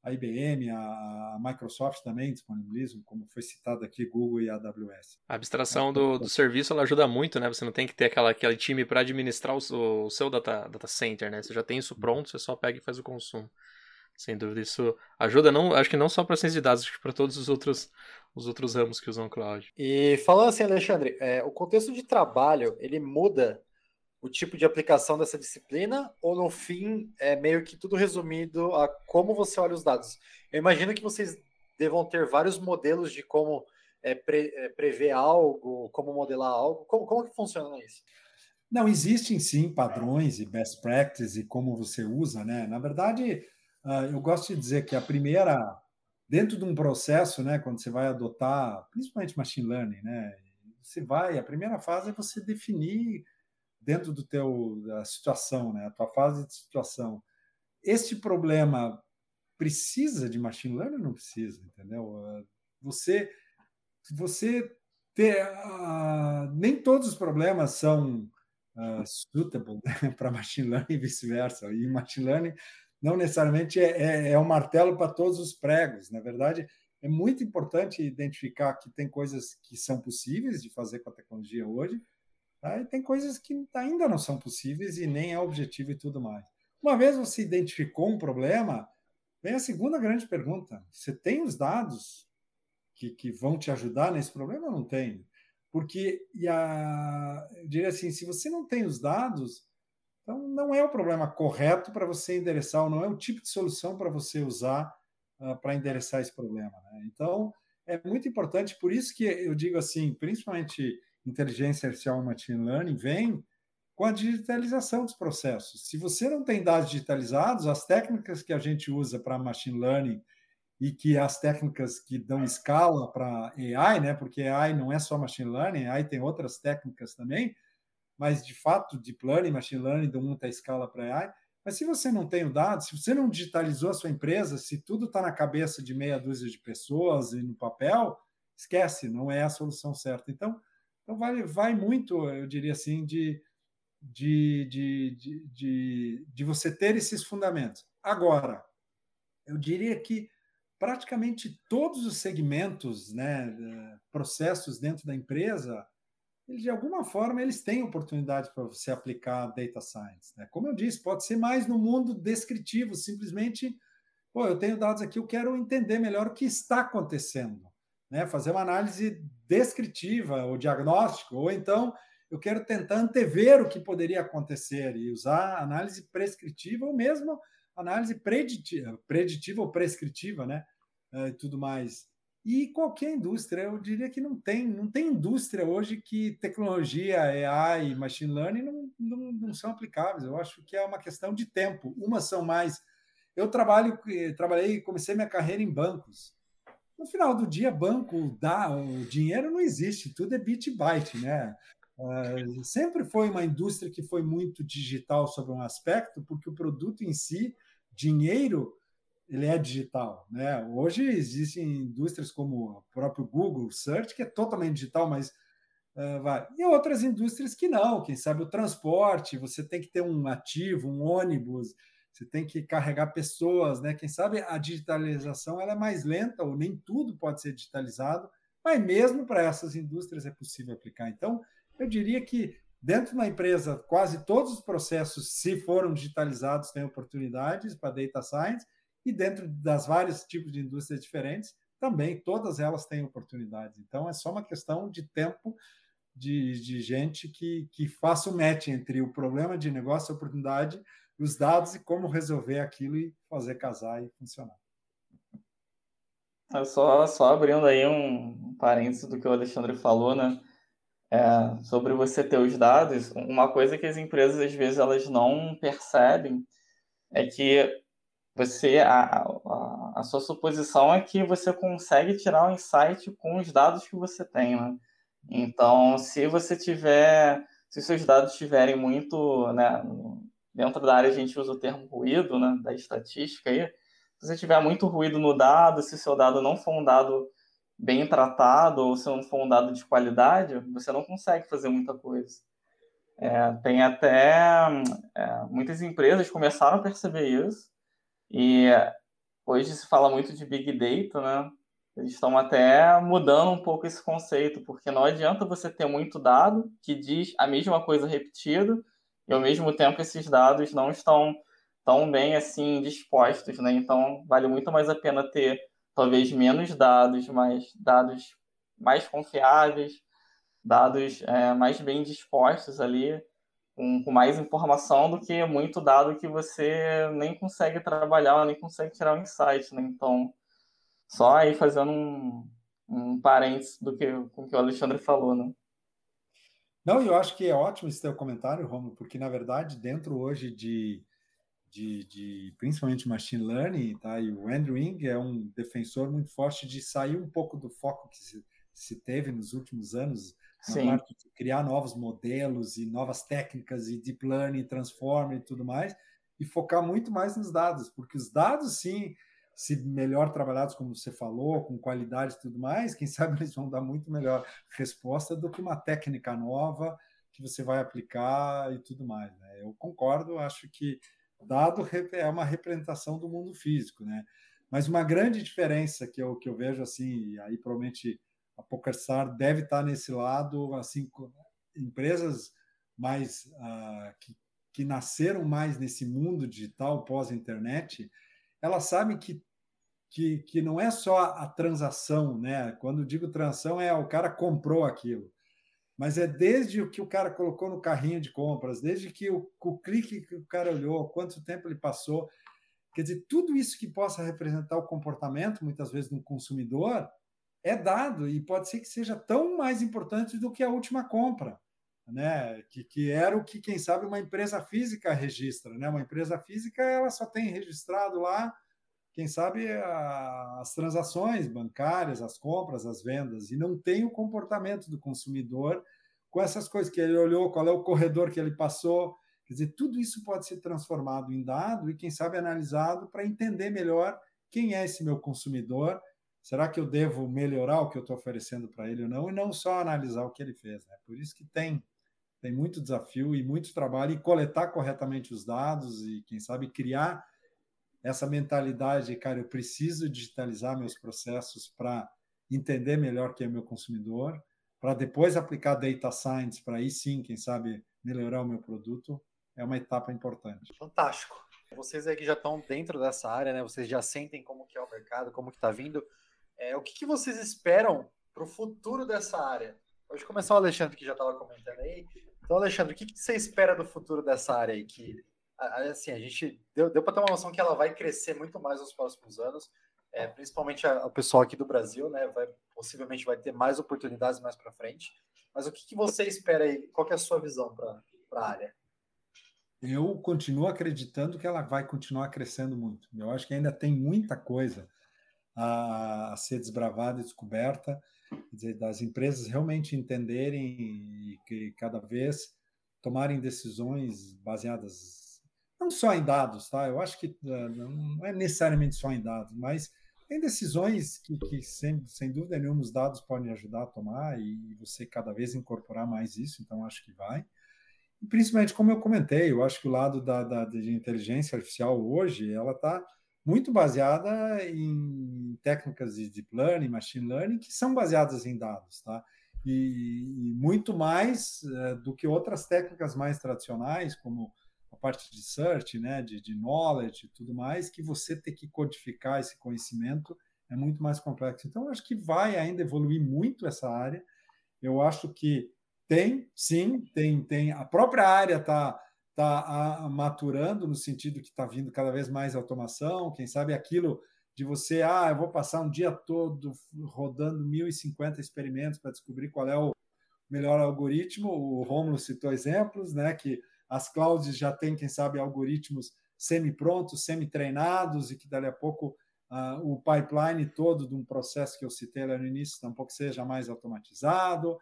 A IBM, a Microsoft também disponibilizam, como foi citado aqui, Google e AWS. A abstração do, do serviço ela ajuda muito, né? Você não tem que ter aquela, aquele time para administrar o, o, seu data, data center, né? Você já tem isso pronto, você só pega e faz o consumo. Sem dúvida, isso ajuda, não, acho que não só para ciência de dados, acho que para todos os outros, os outros ramos que usam cloud. E falando assim, Alexandre, é, o contexto de trabalho, ele muda o tipo de aplicação dessa disciplina ou no fim é meio que tudo resumido a como você olha os dados? Eu imagino que vocês devam ter vários modelos de como é, pre, é, prever algo, como modelar algo. Como, como que funciona isso? Não, existem sim padrões e best practices e como você usa, né? Na verdade, eu gosto de dizer que a primeira, dentro de um processo, né, quando você vai adotar, principalmente machine learning, né, você vai, a primeira fase é você definir dentro do teu da situação, né, a tua fase de situação. Este problema precisa de machine learning não precisa, entendeu? Ah, você você ter uh, nem todos os problemas são uh, suitable né, para machine learning e vice-versa. E machine learning não necessariamente é, é, é um martelo para todos os pregos. Na verdade, é muito importante identificar que tem coisas que são possíveis de fazer com a tecnologia hoje, tá? e tem coisas que ainda não são possíveis e nem é objetivo e tudo mais. Uma vez você identificou um problema, vem a segunda grande pergunta: você tem os dados que, que vão te ajudar nesse problema ou não tem? Porque, e a, eu diria assim, se você não tem os dados, então, não é o problema correto para você endereçar, ou não é o tipo de solução para você usar uh, para endereçar esse problema. Né? Então, é muito importante, por isso que eu digo assim, principalmente inteligência artificial e machine learning vem com a digitalização dos processos. Se você não tem dados digitalizados, as técnicas que a gente usa para machine learning e que as técnicas que dão escala para AI, né? Porque AI não é só machine learning, AI tem outras técnicas também mas de fato, deep learning, machine learning dão muita escala para AI. Mas se você não tem o dado, se você não digitalizou a sua empresa, se tudo está na cabeça de meia dúzia de pessoas e no papel, esquece, não é a solução certa. Então, então vai, vai muito, eu diria assim, de, de, de, de, de, você ter esses fundamentos. Agora, eu diria que praticamente todos os segmentos, né, processos dentro da empresa, de alguma forma, eles têm oportunidade para você aplicar data science. Né? Como eu disse, pode ser mais no mundo descritivo, simplesmente, pô, eu tenho dados aqui, eu quero entender melhor o que está acontecendo, né? fazer uma análise descritiva ou diagnóstico, ou então eu quero tentar antever o que poderia acontecer e usar análise prescritiva ou mesmo análise preditiva, preditiva ou prescritiva, né? Eh, e tudo mais. E qualquer indústria, eu diria que não tem, não tem indústria hoje que tecnologia, AI, machine learning não, não, não são aplicáveis. Eu acho que é uma questão de tempo. Umas são mais. Eu trabalho, trabalhei, comecei minha carreira em bancos. No final do dia, banco dá o dinheiro não existe, tudo é bit byte, né? Uh, sempre foi uma indústria que foi muito digital sobre um aspecto, porque o produto em si, dinheiro, ele é digital. Né? Hoje existem indústrias como o próprio Google Search, que é totalmente digital, mas uh, vai. E outras indústrias que não, quem sabe o transporte, você tem que ter um ativo, um ônibus, você tem que carregar pessoas, né? Quem sabe a digitalização ela é mais lenta, ou nem tudo pode ser digitalizado, mas mesmo para essas indústrias é possível aplicar. Então, eu diria que dentro da empresa, quase todos os processos, se foram digitalizados, têm oportunidades para data science, e dentro das vários tipos de indústrias diferentes, também todas elas têm oportunidades. Então, é só uma questão de tempo de, de gente que, que faça o match entre o problema de negócio, a oportunidade, os dados e como resolver aquilo e fazer casar e funcionar. É só, só abrindo aí um parênteses do que o Alexandre falou, né? É, sobre você ter os dados, uma coisa que as empresas às vezes elas não percebem é que você a, a, a sua suposição é que você consegue tirar um insight com os dados que você tem, né? Então, se você tiver, se seus dados estiverem muito, né, dentro da área a gente usa o termo ruído, né, da estatística aí, se você tiver muito ruído no dado, se seu dado não for um dado bem tratado ou se não for um dado de qualidade, você não consegue fazer muita coisa. É, tem até é, muitas empresas começaram a perceber isso e hoje se fala muito de big data, né? Eles estão até mudando um pouco esse conceito, porque não adianta você ter muito dado que diz a mesma coisa repetida e ao mesmo tempo esses dados não estão tão bem assim dispostos, né? Então vale muito mais a pena ter talvez menos dados, mas dados mais confiáveis, dados é, mais bem dispostos ali, com, com, mais informação do que muito dado que você nem consegue trabalhar, nem consegue tirar um insight, né? Então só aí fazendo um, um parênteses do que, com o que o Alexandre falou, né? Não, eu acho que é ótimo esse teu comentário, Romulo, porque na verdade, dentro hoje de, de, de, principalmente machine learning, tá? E o Andrew Ng é um defensor muito forte de sair um pouco do foco que se, se teve nos últimos anos na Sim. parte de criar novos modelos e novas técnicas e deep learning, transformer e tudo mais, e focar muito mais nos dados, porque os dados sim se melhor trabalhados, como você falou, com qualidade e tudo mais, quem sabe eles vão dar muito melhor resposta do que uma técnica nova que você vai aplicar e tudo mais. Né? Eu concordo, acho que dado é uma representação do mundo físico, né? Mas uma grande diferença que eu, que eu vejo assim, e aí provavelmente a PokerStar deve estar nesse lado, assim, empresas mais uh, que, que nasceram mais nesse mundo digital pós-internet, elas sabem que que, que não é só a transação, né? Quando digo transação, é o cara comprou aquilo. Mas é desde o que o cara colocou no carrinho de compras, desde que o, o clique que o cara olhou, quanto tempo ele passou. Quer dizer, tudo isso que possa representar o comportamento, muitas vezes, do consumidor, é dado e pode ser que seja tão mais importante do que a última compra, né? Que, que era o que, quem sabe, uma empresa física registra, né? Uma empresa física, ela só tem registrado lá quem sabe, a, as transações bancárias, as compras, as vendas, e não tem o comportamento do consumidor com essas coisas que ele olhou, qual é o corredor que ele passou. Quer dizer, tudo isso pode ser transformado em dado e, quem sabe, analisado para entender melhor quem é esse meu consumidor. Será que eu devo melhorar o que eu estou oferecendo para ele ou não? E não só analisar o que ele fez. Né? Por isso que tem, tem muito desafio e muito trabalho e coletar corretamente os dados e, quem sabe, criar essa mentalidade, cara, eu preciso digitalizar meus processos para entender melhor quem é meu consumidor, para depois aplicar data science, para aí sim, quem sabe, melhorar o meu produto, é uma etapa importante. Fantástico. Vocês aí que já estão dentro dessa área, né? Vocês já sentem como que é o mercado, como que está vindo. É, o que, que vocês esperam para o futuro dessa área? Pode começar o Alexandre, que já estava comentando aí. Então, Alexandre, o que, que você espera do futuro dessa área aí? Que assim, a gente deu, deu para ter uma noção que ela vai crescer muito mais nos próximos anos, é, principalmente o pessoal aqui do Brasil, né? Vai, possivelmente vai ter mais oportunidades mais para frente. Mas o que, que, você espera aí? Qual é a sua visão para a área? Eu continuo acreditando que ela vai continuar crescendo muito. Eu acho que ainda tem muita coisa a, a ser desbravada e descoberta, dizer, das empresas realmente entenderem e que cada vez tomarem decisões baseadas não só em dados, tá? Eu acho que uh, não é necessariamente só em dados, mas tem decisões que, que sem, sem dúvida nenhuma, os dados podem ajudar a tomar e você cada vez incorporar mais isso, então acho que vai. E principalmente, como eu comentei, eu acho que o lado da, da inteligência artificial hoje, ela está muito baseada em técnicas de deep learning, machine learning, que são baseadas em dados, tá? E, e muito mais uh, do que outras técnicas mais tradicionais, como a parte de search, né, de, de knowledge e tudo mais, que você ter que codificar esse conhecimento é muito mais complexo. Então, acho que vai ainda evoluir muito essa área. Eu acho que Tem, sim, tem, tem. A própria área está tá maturando no sentido que está vindo cada vez mais automação. Quem sabe aquilo de você, ah, eu vou passar um dia todo rodando 1.050 experimentos para descobrir qual é o melhor algoritmo. O Romulo citou exemplos, né? Que as clouds já têm, quem sabe, algoritmos semi-prontos, semi-treinados, e que dali a pouco uh, o pipeline todo de um processo que eu citei lá no início tampouco seja mais automatizado.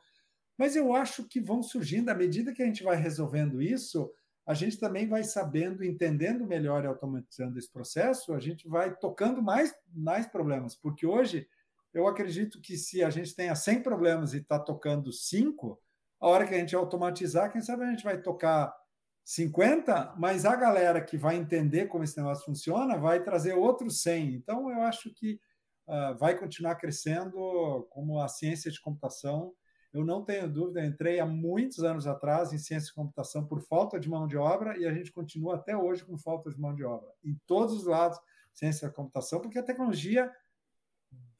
Mas eu acho que vão surgindo, à medida que a gente vai resolvendo isso, a gente também vai sabendo, entendendo melhor e automatizando esse processo, a gente vai tocando mais, mais problemas, porque hoje eu acredito que se a gente tenha 100 problemas e está tocando 5, a hora que a gente automatizar, quem sabe a gente vai tocar 50, mas a galera que vai entender como esse negócio funciona vai trazer outros 100. Então, eu acho que uh, vai continuar crescendo como a ciência de computação. Eu não tenho dúvida, entrei há muitos anos atrás em ciência de computação por falta de mão de obra e a gente continua até hoje com falta de mão de obra. Em todos os lados, ciência da computação, porque a tecnologia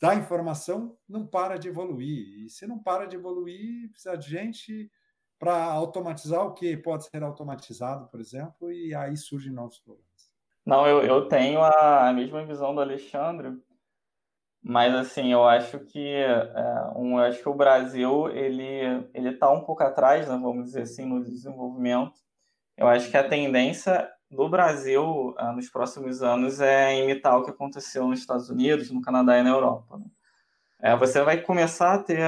da informação não para de evoluir. E se não para de evoluir, precisa de gente para automatizar o que pode ser automatizado, por exemplo, e aí surgem novos problemas. Não, eu, eu tenho a mesma visão do Alexandre, mas assim, eu acho que é, um, eu acho que o Brasil ele ele está um pouco atrás, né, vamos dizer assim, no desenvolvimento. Eu acho que a tendência do Brasil ah, nos próximos anos é imitar o que aconteceu nos Estados Unidos, no Canadá e na Europa. Né? É, você vai começar a ter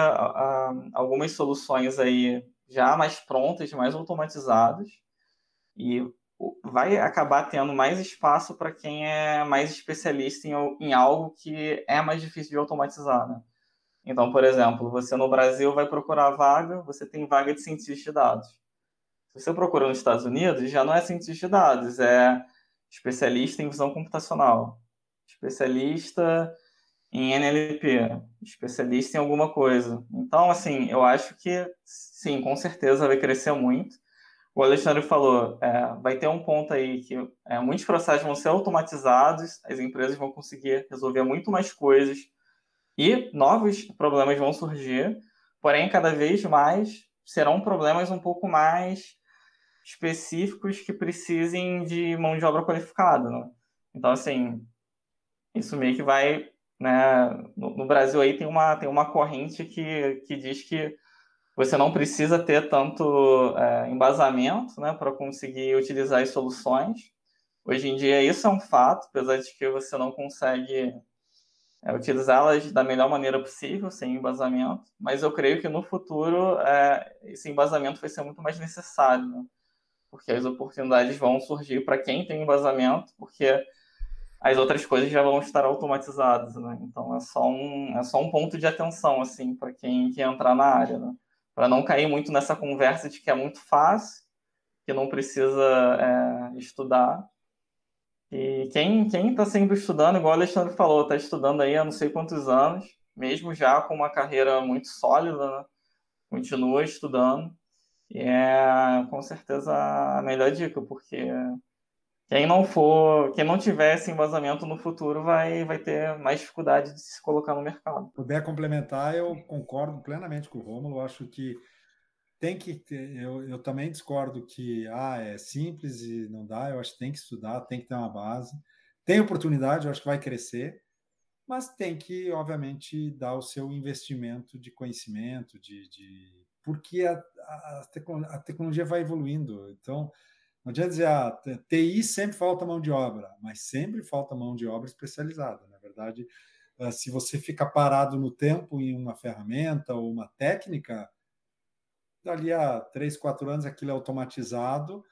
algumas soluções aí já mais prontas, mais automatizadas, e vai acabar tendo mais espaço para quem é mais especialista em, em, algo que é mais difícil de automatizar, né? Então, por exemplo, você no Brasil vai procurar vaga, você tem vaga de cientista de dados. Se você procura nos Estados Unidos, já não é cientista de dados, é especialista em visão computacional, especialista em NLP, especialista em alguma coisa. Então, assim, eu acho que sim, com certeza vai crescer muito. O Alexandre falou, é, vai ter um ponto aí que é, muitos processos vão ser automatizados, as empresas vão conseguir resolver muito mais coisas e novos problemas vão surgir, porém, cada vez mais serão problemas um pouco mais específicos que precisem de mão de obra qualificada. Né? Então, assim, isso meio que vai né? No, no, Brasil aí tem uma, tem uma corrente que, que diz que você não precisa ter tanto é, embasamento né, para conseguir utilizar as soluções. Hoje em dia isso é um fato, apesar de que você não consegue é, utilizá-las da melhor maneira possível, sem embasamento, mas eu creio que no futuro é, esse embasamento vai ser muito mais necessário, né? porque as oportunidades vão surgir para quem tem embasamento, porque as outras coisas já vão estar automatizadas, né? Então é só um, é só um ponto de atenção, assim, para quem quer entrar na área, né? Para não cair muito nessa conversa de que é muito fácil, que não precisa é, estudar. E quem está sempre estudando, igual o Alexandre falou, está estudando aí há não sei quantos anos, mesmo já com uma carreira muito sólida, né? continua estudando. E é com certeza a melhor dica, porque quem não for, quem não tiver esse embasamento no futuro vai, vai ter mais dificuldade de se colocar no mercado. Puder complementar, eu concordo plenamente com o Romulo. Acho que tem que ter, eu, eu também discordo que ah, é simples e não dá. Eu acho que tem que estudar, tem que ter uma base. Tem oportunidade, eu acho que vai crescer, mas tem que, obviamente, dar o seu investimento de conhecimento, de, de... porque a, a, a tecnologia vai evoluindo. Então, não adianta dizer, ah, TI sempre falta mão de obra, mas sempre falta mão de obra especializada. Na verdade, ah, se você fica parado no tempo em uma ferramenta ou uma técnica, dali a três, quatro anos aquilo é automatizado,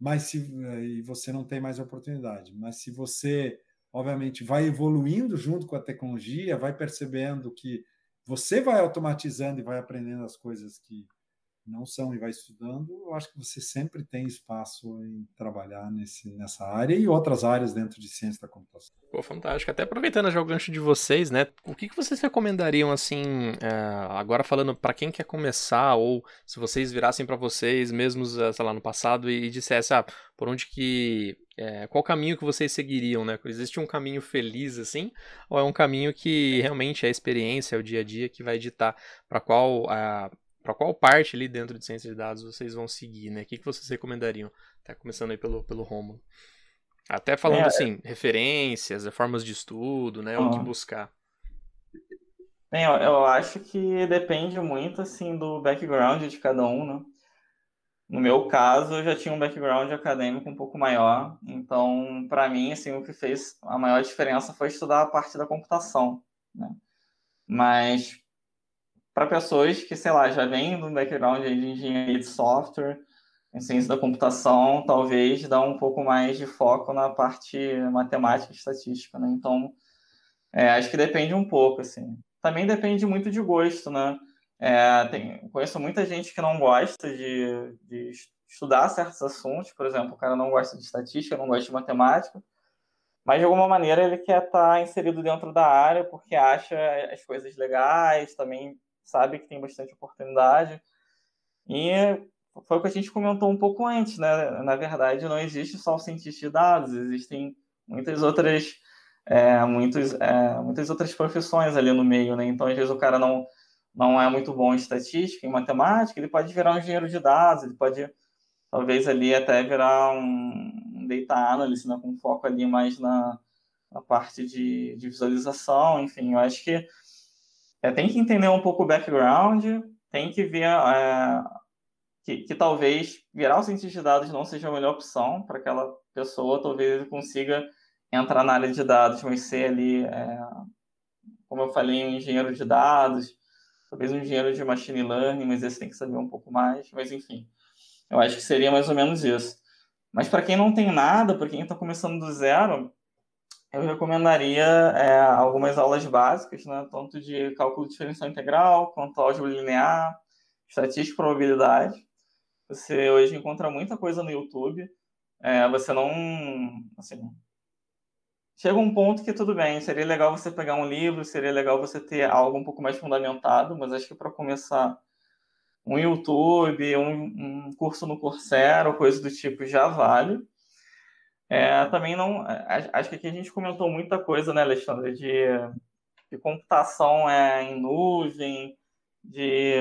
mas se e você não tem mais oportunidade. Mas se você, obviamente, vai evoluindo junto com a tecnologia, vai percebendo que você vai automatizando e vai aprendendo as coisas que não são e vai estudando, eu acho que você sempre tem espaço em trabalhar nesse, nessa área e outras áreas dentro de ciência da computação. Pô, fantástico. Até aproveitando já o gancho de vocês, né? O que, que vocês recomendariam, assim, é, agora falando para quem quer começar, ou se vocês virassem para vocês mesmos, é, sei lá, no passado e, e dissessem, ah, por onde que é, qual caminho que vocês seguiriam, né? Existe um caminho feliz assim, ou é um caminho que realmente é a experiência, é o dia a dia que vai ditar para qual para qual parte ali dentro de ciência de dados vocês vão seguir, né? O que, que vocês recomendariam? Tá começando aí pelo, pelo Romulo. Até falando é, assim, referências, formas de estudo, né? O que buscar. Bem, eu, eu acho que depende muito, assim, do background de cada um, né? No meu caso, eu já tinha um background acadêmico um pouco maior, então, para mim, assim, o que fez a maior diferença foi estudar a parte da computação, né? Mas para pessoas que, sei lá, já vêm do background de engenharia de software, em ciência da computação, talvez dá um pouco mais de foco na parte matemática e estatística, né? Então, é, acho que depende um pouco, assim. Também depende muito de gosto, né? É, tem, conheço muita gente que não gosta de, de estudar certos assuntos, por exemplo, o cara não gosta de estatística, não gosta de matemática, mas de alguma maneira ele quer estar tá inserido dentro da área porque acha as coisas legais, também sabe que tem bastante oportunidade. E foi o que a gente comentou um pouco antes, né? Na verdade, não existe só o cientista de dados, existem muitas outras, é, muitos, é, muitas outras profissões ali no meio, né? Então, às vezes o cara não não é muito bom em estatística, em matemática, ele pode virar um engenheiro de dados, ele pode, talvez ali até virar um data analyst, né, com foco ali mais na, na parte de, de visualização, enfim, eu acho que é, tem que entender um pouco o background, tem que ver é, que, que talvez virar um cientista de dados não seja a melhor opção para aquela pessoa, talvez ele consiga entrar na área de dados, mas ser ali, é, como eu falei, um engenheiro de dados, talvez um engenheiro de machine learning, mas esse tem que saber um pouco mais, mas enfim, eu acho que seria mais ou menos isso. Mas para quem não tem nada, para quem está começando do zero, eu recomendaria é, algumas aulas básicas, né, tanto de cálculo diferencial integral, quanto álgebra linear, estatística e probabilidade. Você hoje encontra muita coisa no YouTube. É, você não, assim, chega um ponto que tudo bem, seria legal você pegar um livro, seria legal você ter algo um pouco mais fundamentado, mas acho que para começar um YouTube, um, um, curso no Coursera, coisa do tipo, já vale. É, também não. Acho que aqui a gente comentou muita coisa, né, Alexandre, de, de computação é, em nuvem, de,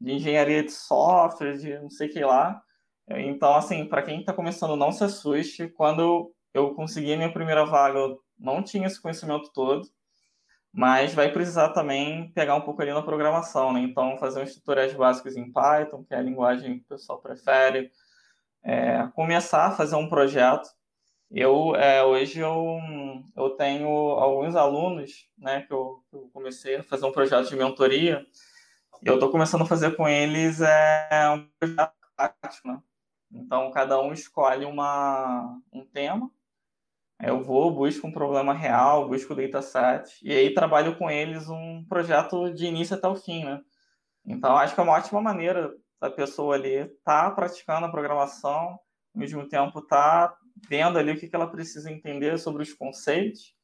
de engenharia de software, de não sei o que lá. Então, assim, para quem está começando, não se assuste. Quando eu consegui a minha primeira vaga, eu não tinha esse conhecimento todo, mas vai precisar também pegar um pouco ali na programação, né? Então, fazer uns tutoriais básicos em Python, que é a linguagem que o pessoal prefere, é, começar a fazer um projeto. Eu, é, hoje, eu, eu tenho alguns alunos, né, que eu, eu comecei a fazer um projeto de mentoria, e eu estou começando a fazer com eles é, um projeto prático, né? Então, cada um escolhe uma, um tema, eu vou, busco um problema real, busco o dataset, e aí trabalho com eles um projeto de início até o fim, né? Então, acho que é uma ótima maneira da pessoa ali estar tá praticando a programação, ao mesmo tempo tá vendo ali o que, que ela precisa entender sobre os conceitos,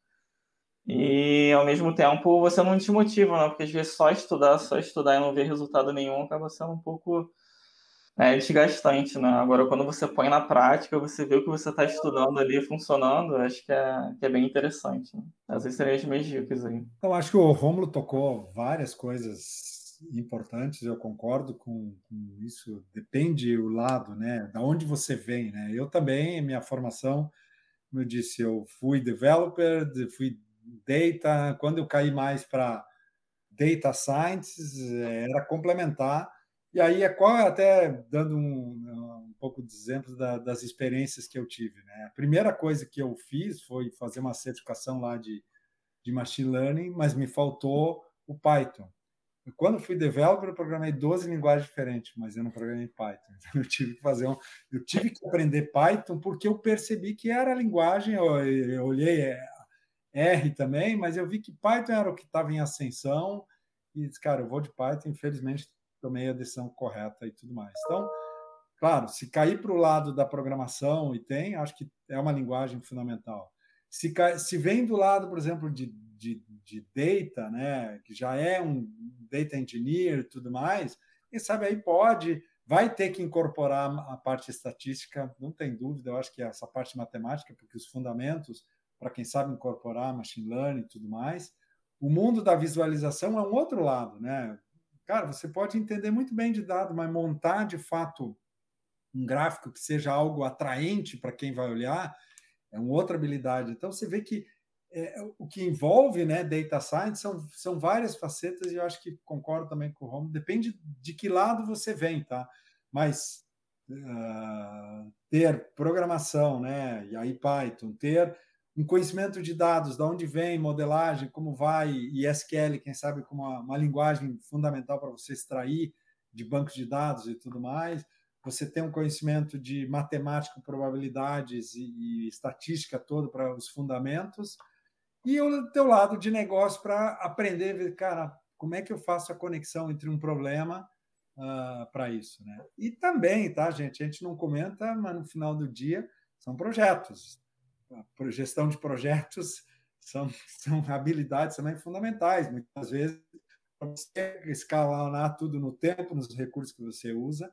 e ao mesmo tempo você não te motiva, né? Porque às vezes só estudar, só estudar e não ver resultado nenhum acaba sendo um pouco é desgastante, né? Agora, quando você põe na prática, você vê o que você está estudando ali funcionando, acho que é, que é bem interessante. Né? Essas seriam as minhas dicas aí. Então, acho que o Romulo tocou várias coisas importantes, eu concordo com, com, isso. Depende o lado, né? Da onde você vem, né? Eu também, minha formação, como eu disse, eu fui developer, fui data. Quando eu caí mais para data science, era complementar e aí, é qual até dando um, um pouco de exemplos da, das experiências que eu tive. Né? A primeira coisa que eu fiz foi fazer uma certificação lá de, de Machine Learning, mas me faltou o Python. Quando fui developer, eu programei 12 linguagens diferentes, mas eu não programei Python. Então, eu tive que fazer um, eu tive que aprender Python porque eu percebi que era a linguagem. Eu, eu olhei é, R também, mas eu vi que Python era o que estava em ascensão e disse, cara, eu vou de Python. Infelizmente, tomei a decisão correta e tudo mais. Então, claro, se cair para o lado da programação e tem, acho que é uma linguagem fundamental. Se, se vem do lado, por exemplo, de, de, de data, né, que já é um data engineer e tudo mais, quem sabe aí pode, vai ter que incorporar a parte estatística, não tem dúvida, eu acho que essa parte matemática, porque os fundamentos, para quem sabe incorporar machine learning e tudo mais, o mundo da visualização é um outro lado, né? cara, você pode entender muito bem de dado, mas montar de fato um gráfico que seja algo atraente para quem vai olhar é uma outra habilidade. Então você vê que é, o que envolve né, data science são, são várias facetas e eu acho que concordo também com o Romo. Depende de que lado você vem, tá? Mas uh, ter programação, né? E aí Python, ter um conhecimento de dados, de onde vem, modelagem, como vai, e SQL, quem sabe, como uma, uma linguagem fundamental para você extrair de bancos de dados e tudo mais. Você tem um conhecimento de matemática, probabilidades e, e estatística todo para os fundamentos. E o teu lado de negócio para aprender, cara, como é que eu faço a conexão entre um problema uh, ah, para isso, né? E também, tá, gente? A gente não comenta, mas no final do dia são projetos a gestão de projetos são, são habilidades também fundamentais. Muitas vezes, para você escalonar tudo no tempo, nos recursos que você usa,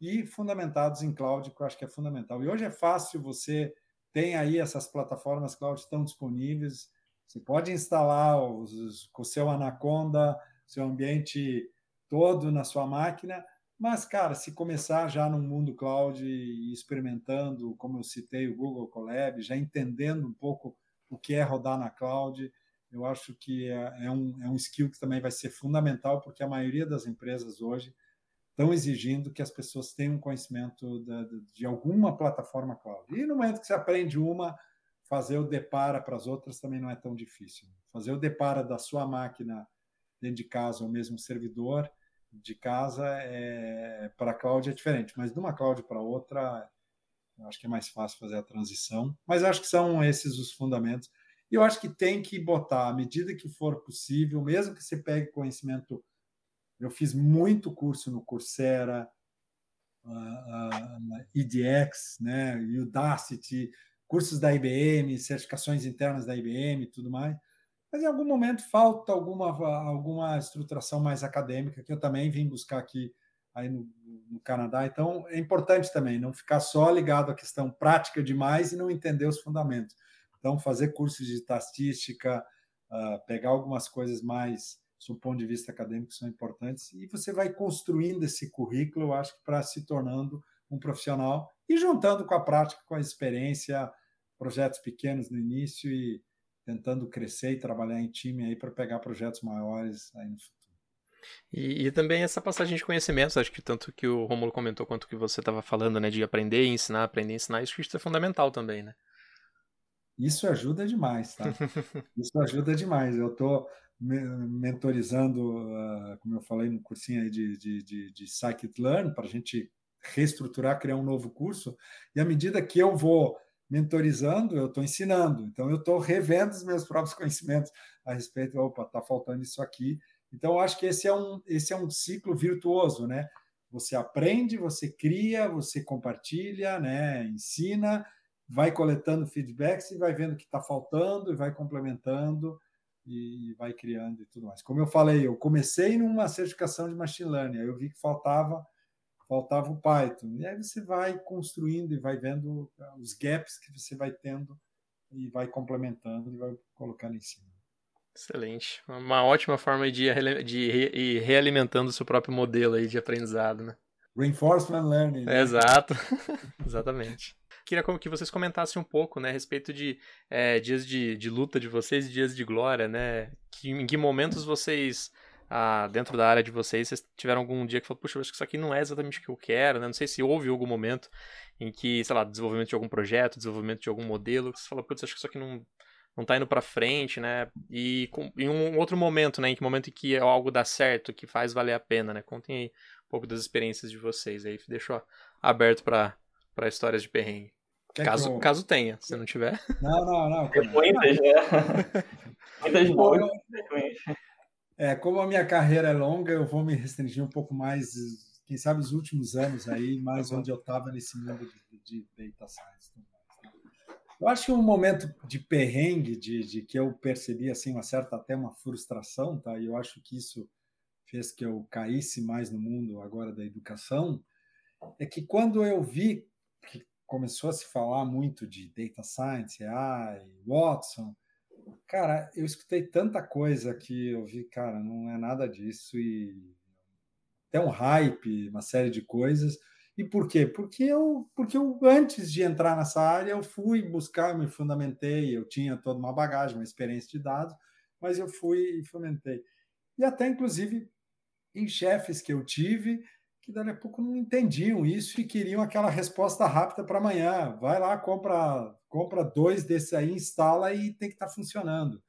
e fundamentados em cloud, que eu acho que é fundamental. E hoje é fácil, você tem aí essas plataformas cloud estão disponíveis, você pode instalar os, com o seu Anaconda, seu ambiente todo na sua máquina, mas, cara, se começar já no mundo cloud e experimentando, como eu citei, o Google Colab, já entendendo um pouco o que é rodar na cloud, eu acho que é, é, um, é um skill que também vai ser fundamental, porque a maioria das empresas hoje estão exigindo que as pessoas tenham conhecimento de, de alguma plataforma cloud. E no momento que você aprende uma, fazer o depara para as outras também não é tão difícil. Fazer o depara da sua máquina dentro de casa ou mesmo servidor de casa é, para a cloud é diferente, mas de uma cloud para outra, acho que é mais fácil fazer a transição. Mas acho que são esses os fundamentos. E eu acho que tem que botar, à medida que for possível, mesmo que você pegue conhecimento. Eu fiz muito curso no Coursera, uh, uh, EDX, né, Udacity, cursos da IBM, certificações internas da IBM e tudo mais mas em algum momento falta alguma, alguma estruturação mais acadêmica, que eu também vim buscar aqui aí no, no, Canadá. Então, é importante também não ficar só ligado à questão prática demais e não entender os fundamentos. Então, fazer cursos de estatística, uh, pegar algumas coisas mais, do ponto de vista acadêmico, são importantes, e você vai construindo esse currículo, eu acho que para se tornando um profissional e juntando com a prática, com a experiência, projetos pequenos no início e tentando crescer e trabalhar em time aí para pegar projetos maiores aí no futuro. E, e, também essa passagem de conhecimentos, acho que tanto que o Romulo comentou quanto que você estava falando, né, de aprender ensinar, aprender ensinar, isso, isso é fundamental também, né? Isso ajuda demais, tá? isso ajuda demais. Eu estou mentorizando, uh, como eu falei no cursinho aí de, de, de, de Scikit-Learn, para a gente reestruturar, criar um novo curso, e à medida que eu vou mentorizando, eu estou ensinando. Então, eu estou revendo os meus próprios conhecimentos a respeito, opa, está faltando isso aqui. Então, eu acho que esse é um, esse é um ciclo virtuoso, né? Você aprende, você cria, você compartilha, né? ensina, vai coletando feedbacks e vai vendo o que está faltando e vai complementando e vai criando e tudo mais. Como eu falei, eu comecei numa certificação de machine learning, aí eu vi que faltava faltava o Python. E aí você vai construindo e vai vendo os gaps que você vai tendo e vai complementando e vai colocando em cima. Excelente. Uma ótima forma de, de ir realimentando o seu próprio modelo aí de aprendizado, né? Reinforcement learning. Né? Exato. Exatamente. Queria que vocês comentassem um pouco, né, a respeito de é, dias de, de luta de vocês e dias de glória, né? Que, em que momentos vocês ah, dentro da área de vocês, vocês tiveram algum dia que falou, puxa, acho que isso aqui não é exatamente o que eu quero, né? Não sei se houve algum momento em que, sei lá, desenvolvimento de algum projeto, desenvolvimento de algum modelo, que você fala, putz, acho que isso aqui não, não tá indo para frente, né? E com, em um outro momento, né? Em que momento em que algo dá certo, que faz valer a pena, né? Contem aí um pouco das experiências de vocês aí, deixo aberto para histórias de perrengue. caso, eu... caso tenha, se não tiver. Não, não, não. Tem muitas, né? muitas boas, é, como a minha carreira é longa, eu vou me restringir um pouco mais, quem sabe, os últimos anos aí, mais onde eu estava nesse mundo de, de data science. Né? Eu acho que um momento de perrengue, de, de, que eu percebi assim uma certa até uma frustração, tá? E eu acho que isso fez que eu caísse mais no mundo agora da educação, é que quando eu vi que começou a se falar muito de data science, AI, Watson, Cara, eu escutei tanta coisa que eu vi, cara, não é nada disso e até um hype, uma série de coisas. E por quê? Porque eu, porque eu antes de entrar nessa área, eu fui buscar, me fundamentei, eu tinha toda uma bagagem, uma experiência de dados, mas eu fui e fomentei. E até, inclusive, em chefes que eu tive, que dali a pouco não entendiam isso e queriam aquela resposta rápida para amanhã. Vai lá, compra, compra dois desses aí, instala e tem que estar tá funcionando.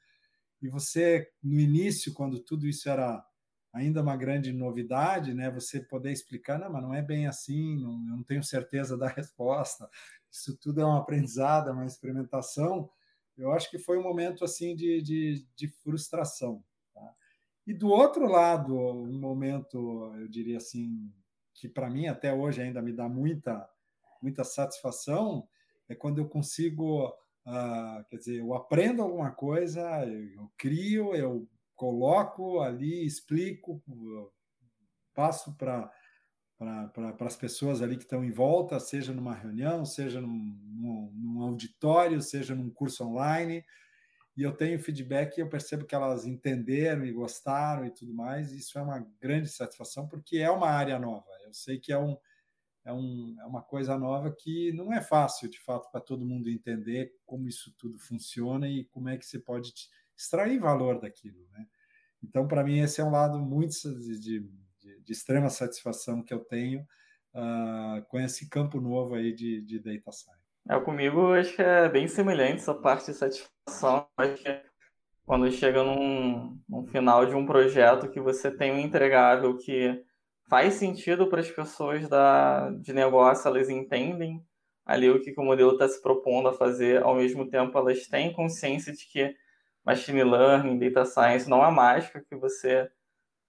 E você, no início, quando tudo isso era ainda uma grande novidade, né? Você poder explicar, não, mas não é bem assim, não, eu não tenho certeza da resposta. Isso tudo é um aprendizado, é uma experimentação. Eu acho que foi um momento assim de, de, de frustração. Tá? E do outro lado, um momento, eu diria assim, que para mim até hoje ainda me dá muita muita satisfação é quando eu consigo, uh, quer dizer, eu aprendo alguma coisa, eu, eu crio, eu coloco ali, explico, passo para para as pessoas ali que estão em volta, seja numa reunião, seja num, num, num, auditório, seja num curso online, e eu tenho feedback e eu percebo que elas entenderam e gostaram e tudo mais, e isso é uma grande satisfação, porque é uma área nova, eu sei que é, um, é, um, é uma coisa nova que não é fácil, de fato, para todo mundo entender como isso tudo funciona e como é que você pode extrair valor daquilo, né? Então, para mim, esse é um lado muito de, de, de extrema satisfação que eu tenho uh, com esse campo novo aí de, de data science. É, comigo, acho que é bem semelhante essa parte de satisfação. Acho que quando chega num, num final de um projeto que você tem um entregável que faz sentido para as pessoas da, de negócio, elas entendem ali o que, que o modelo está se propondo a fazer, ao mesmo tempo elas têm consciência de que machine learning, data science, não é mágica que você.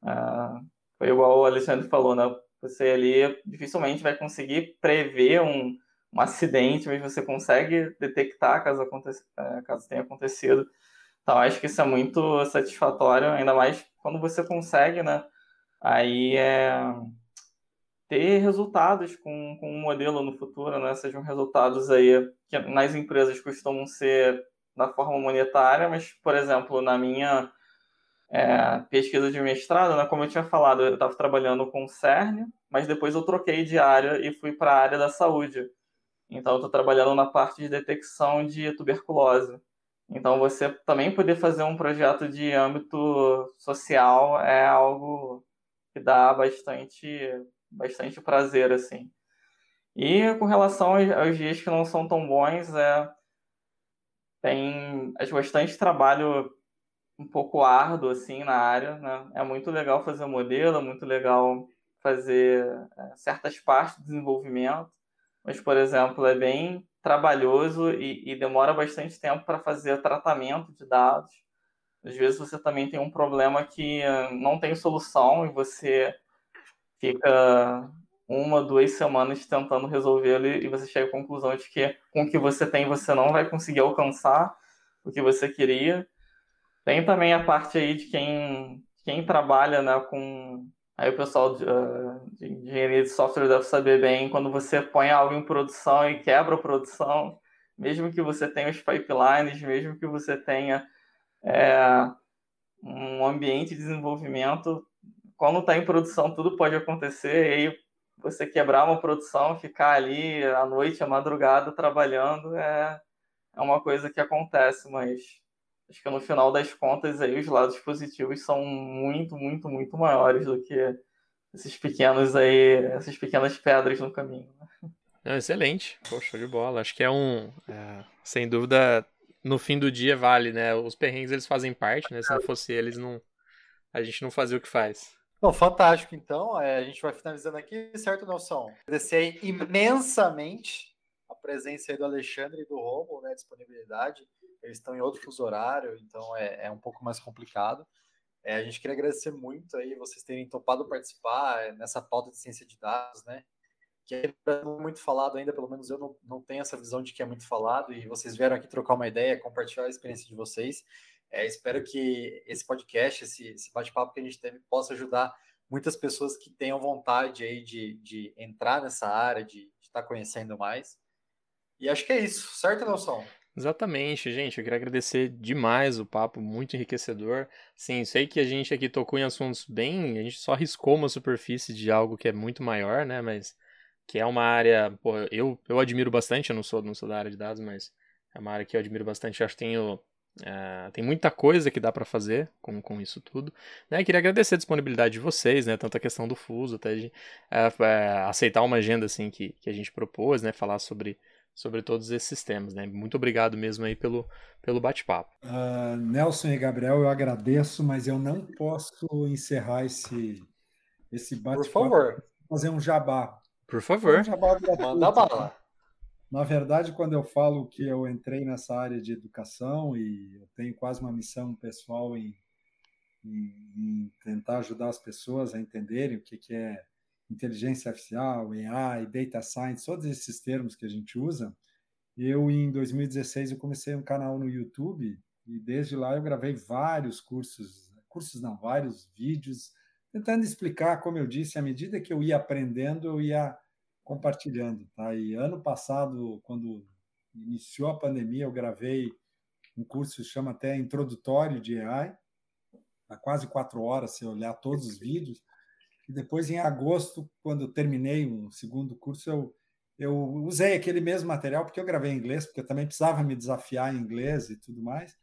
Uh, foi igual o Alexandre falou, né? Você ali dificilmente vai conseguir prever um, um acidente, mas você consegue detectar caso, aconteça, eh, caso tenha acontecido. Então, acho que isso é muito satisfatório, ainda mais quando você consegue, né? Aí é ter resultados com, com um modelo no futuro, né? Sejam resultados aí que nas empresas costumam ser da forma monetária, mas, por exemplo, na minha é, pesquisa de mestrado, né, como eu tinha falado, eu estava trabalhando com o CERN, mas depois eu troquei de área e fui para a área da saúde. Então, estou trabalhando na parte de detecção de tuberculose. Então, você também poder fazer um projeto de âmbito social é algo que dá bastante, bastante prazer, assim. E com relação aos dias que não são tão bons, é tem bastante trabalho um pouco árduo assim na área, né? É muito legal fazer modelo, é muito legal fazer é, certas partes do desenvolvimento, mas por exemplo é bem trabalhoso e, e demora bastante tempo para fazer tratamento de dados. Às vezes você também tem um problema que não tem solução e você fica uma, duas semanas tentando resolvê-lo e você chega à conclusão de que com o que você tem você não vai conseguir alcançar o que você queria. Tem também a parte aí de quem, quem trabalha né, com. Aí o pessoal de, uh, de engenharia de software deve saber bem quando você põe algo em produção e quebra a produção, mesmo que você tenha os pipelines, mesmo que você tenha é, um ambiente de desenvolvimento, quando está em produção tudo pode acontecer, e aí você quebrar uma produção, ficar ali à noite, à madrugada trabalhando, é, é uma coisa que acontece, mas acho que no final das contas aí os lados positivos são muito, muito, muito maiores do que esses pequenos aí, essas pequenas pedras no caminho. Né? excelente, poxa, de bola. Acho que é um, é, sem dúvida, no fim do dia vale, né? Os perrengues eles fazem parte, né? Se não fosse eles, não, a gente não fazia o que faz. Bom, fantástico. Então, é, a gente vai finalizando aqui, certo, Nelson? Agradecer imensamente a presença aí do Alexandre e do Romo, né? Disponibilidade. Eles estão em outro fuso horário, então é, é um pouco mais complicado. É, a gente queria agradecer muito aí vocês terem topado participar é, nessa pauta de ciência de dados, né? Que é muito falado ainda, pelo menos eu não, não tenho essa visão de que é muito falado, e vocês vieram aqui trocar uma ideia, compartilhar a experiência de vocês. É, espero que esse podcast, esse, esse bate-papo que a gente teve, possa ajudar muitas pessoas que tenham vontade aí de, de entrar nessa área, de estar tá conhecendo mais. E acho que é isso, certo, Nelson? Exatamente, gente. Eu queria agradecer demais o papo, muito enriquecedor. Sim, sei que a gente aqui tocou em assuntos bem. A gente só riscou uma superfície de algo que é muito maior, né? Mas que é uma área. Pô, eu, eu admiro bastante. Eu não sou, não sou da área de dados, mas é uma área que eu admiro bastante. Eu acho que tenho. Uh, tem muita coisa que dá para fazer com, com isso tudo. Né? Queria agradecer a disponibilidade de vocês, né? Tanto a questão do fuso, até de uh, uh, aceitar uma agenda assim que, que a gente propôs, né? Falar sobre sobre todos esses temas. Né? Muito obrigado mesmo aí pelo, pelo bate-papo. Uh, Nelson e Gabriel, eu agradeço, mas eu não posso encerrar esse, esse bate-papo. Por favor. Fazer um jabá. Por favor. Manda bala. Na verdade, quando eu falo que eu entrei nessa área de educação e eu tenho quase uma missão pessoal em, em, em tentar ajudar as pessoas a entenderem o que, que é inteligência artificial, AI, data science, todos esses termos que a gente usa. Eu, em 2016, eu comecei um canal no YouTube e desde lá eu gravei vários cursos, cursos não, vários vídeos, tentando explicar, como eu disse, à medida que eu ia aprendendo, eu ia compartilhando. Tá? E ano passado, quando iniciou a pandemia, eu gravei um curso que chama até Introdutório de AI, há quase quatro horas, se olhar todos os vídeos. E depois, em agosto, quando eu terminei um segundo curso, eu, eu usei aquele mesmo material, porque eu gravei em inglês, porque eu também precisava me desafiar em inglês e tudo mais.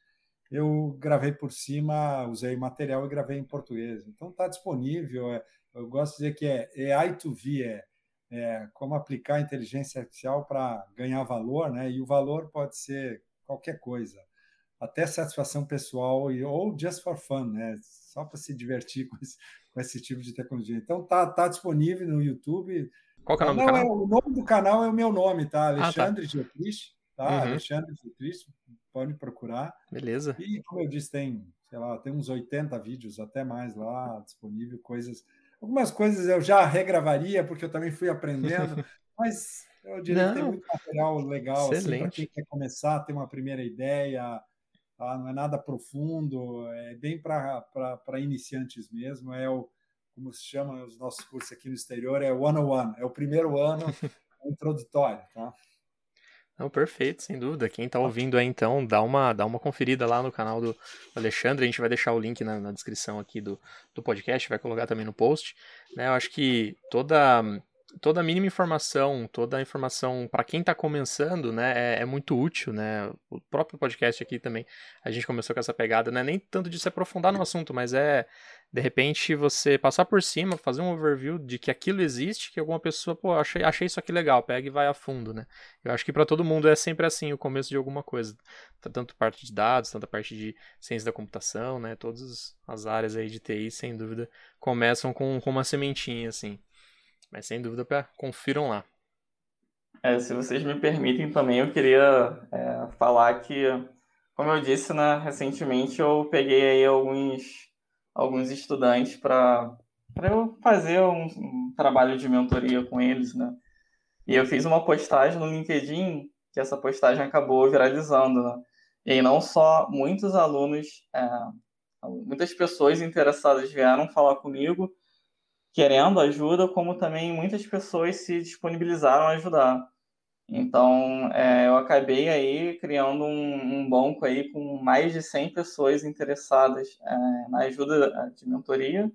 Eu gravei por cima, usei material e gravei em português. Então está disponível. É, eu gosto de dizer que é AI to V, é, é como aplicar a inteligência artificial para ganhar valor, né? E o valor pode ser qualquer coisa, até satisfação pessoal ou just for fun, né? Só para se divertir com esse, com esse tipo de tecnologia. Então tá, tá disponível no YouTube. Qual é o nome Não, do canal? É, o nome do canal é o meu nome, tá? Alexandre ah, tá. Geotrich, tá? Uhum. Alexandre Geotrich, pode procurar. Beleza. E como eu disse, tem, sei lá, tem uns 80 vídeos, até mais lá disponível, coisas. Algumas coisas eu já regravaria, porque eu também fui aprendendo, mas eu diria Não. que tem muito material legal assim, para quem quer começar, ter uma primeira ideia, tá? não é nada profundo, é bem para iniciantes mesmo, é o, como se chama os nossos cursos aqui no exterior, é o one é o primeiro ano introdutório, tá? Não, perfeito, sem dúvida. Quem está ouvindo aí, então, dá uma, dá uma conferida lá no canal do Alexandre. A gente vai deixar o link na, na descrição aqui do, do podcast, vai colocar também no post. Né? Eu acho que toda toda a mínima informação, toda a informação para quem está começando, né, é, é, muito útil, né? O próprio podcast aqui também, a gente começou com essa pegada, né? Nem tanto de se aprofundar no assunto, mas é de repente você passar por cima, fazer um overview de que aquilo existe, que alguma pessoa, pô, achei, achei isso aqui legal, pega e vai a fundo, né? Eu acho que para todo mundo é sempre assim o começo de alguma coisa, tanto parte de dados, tanto a parte de ciência da computação, né? Todas as áreas aí de TI, sem dúvida, começam com, com uma sementinha assim. Mas sem dúvida, confiram lá. É, se vocês me permitem também, eu queria é, falar que, como eu disse, né, recentemente eu peguei aí alguns, alguns estudantes para eu fazer um, um, trabalho de mentoria com eles, né? E eu fiz uma postagem no LinkedIn, que essa postagem acabou viralizando, né? E não só muitos alunos, é, muitas pessoas interessadas vieram falar comigo, querendo ajuda, como também muitas pessoas se disponibilizaram a ajudar. Então, é, eu acabei aí criando um, um, banco aí com mais de 100 pessoas interessadas é, na ajuda de mentoria.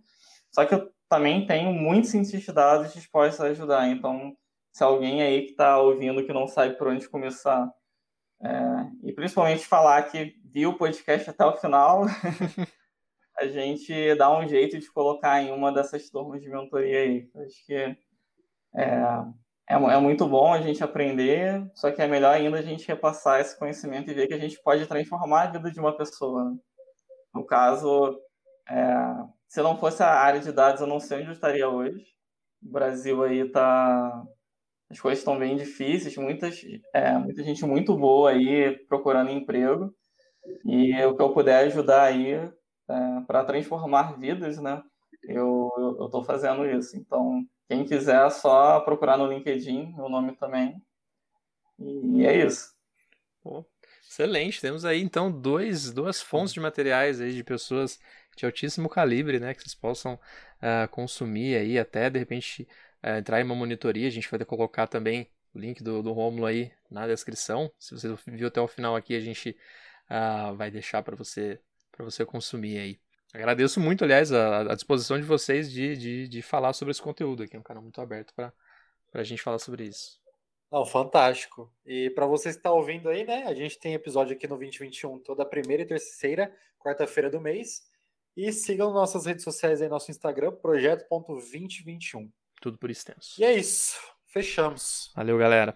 Só que eu também tenho muitos cientistas de dados dispostos a ajudar. Então, se alguém aí que está ouvindo que não sabe por onde começar, é, e principalmente falar que viu o podcast até o final, a gente dá um jeito de colocar em uma dessas turmas de mentoria aí. Acho que é, é, é, muito bom a gente aprender, só que é melhor ainda a gente repassar esse conhecimento e ver que a gente pode transformar a vida de uma pessoa. No caso, é, se não fosse a área de dados, eu não sei onde eu estaria hoje. O Brasil aí está as coisas estão bem difíceis, muitas, é, muita gente muito boa aí procurando emprego. E o que eu puder ajudar aí, é, para transformar vidas, né? Eu estou fazendo isso. Então, quem quiser, é só procurar no LinkedIn, meu nome também. E é isso. Excelente. Temos aí, então, dois, duas fontes de materiais aí de pessoas de altíssimo calibre, né? Que vocês possam uh, consumir aí, até, de repente, uh, entrar em uma monitoria. A gente vai colocar também o link do, do Romulo aí na descrição. Se você viu até o final aqui, a gente uh, vai deixar para você para você consumir aí. Agradeço muito, aliás, a, a disposição de vocês de, de, de, falar sobre esse conteúdo aqui. É um canal muito aberto para a gente falar sobre isso. Não, fantástico. E para vocês que estão tá ouvindo aí, né? A gente tem episódio aqui no 2021 toda primeira e terceira, quarta-feira do mês. E sigam nossas redes sociais aí, nosso Instagram, projeto.2021. Tudo por extenso. E é isso. Fechamos. Valeu, galera.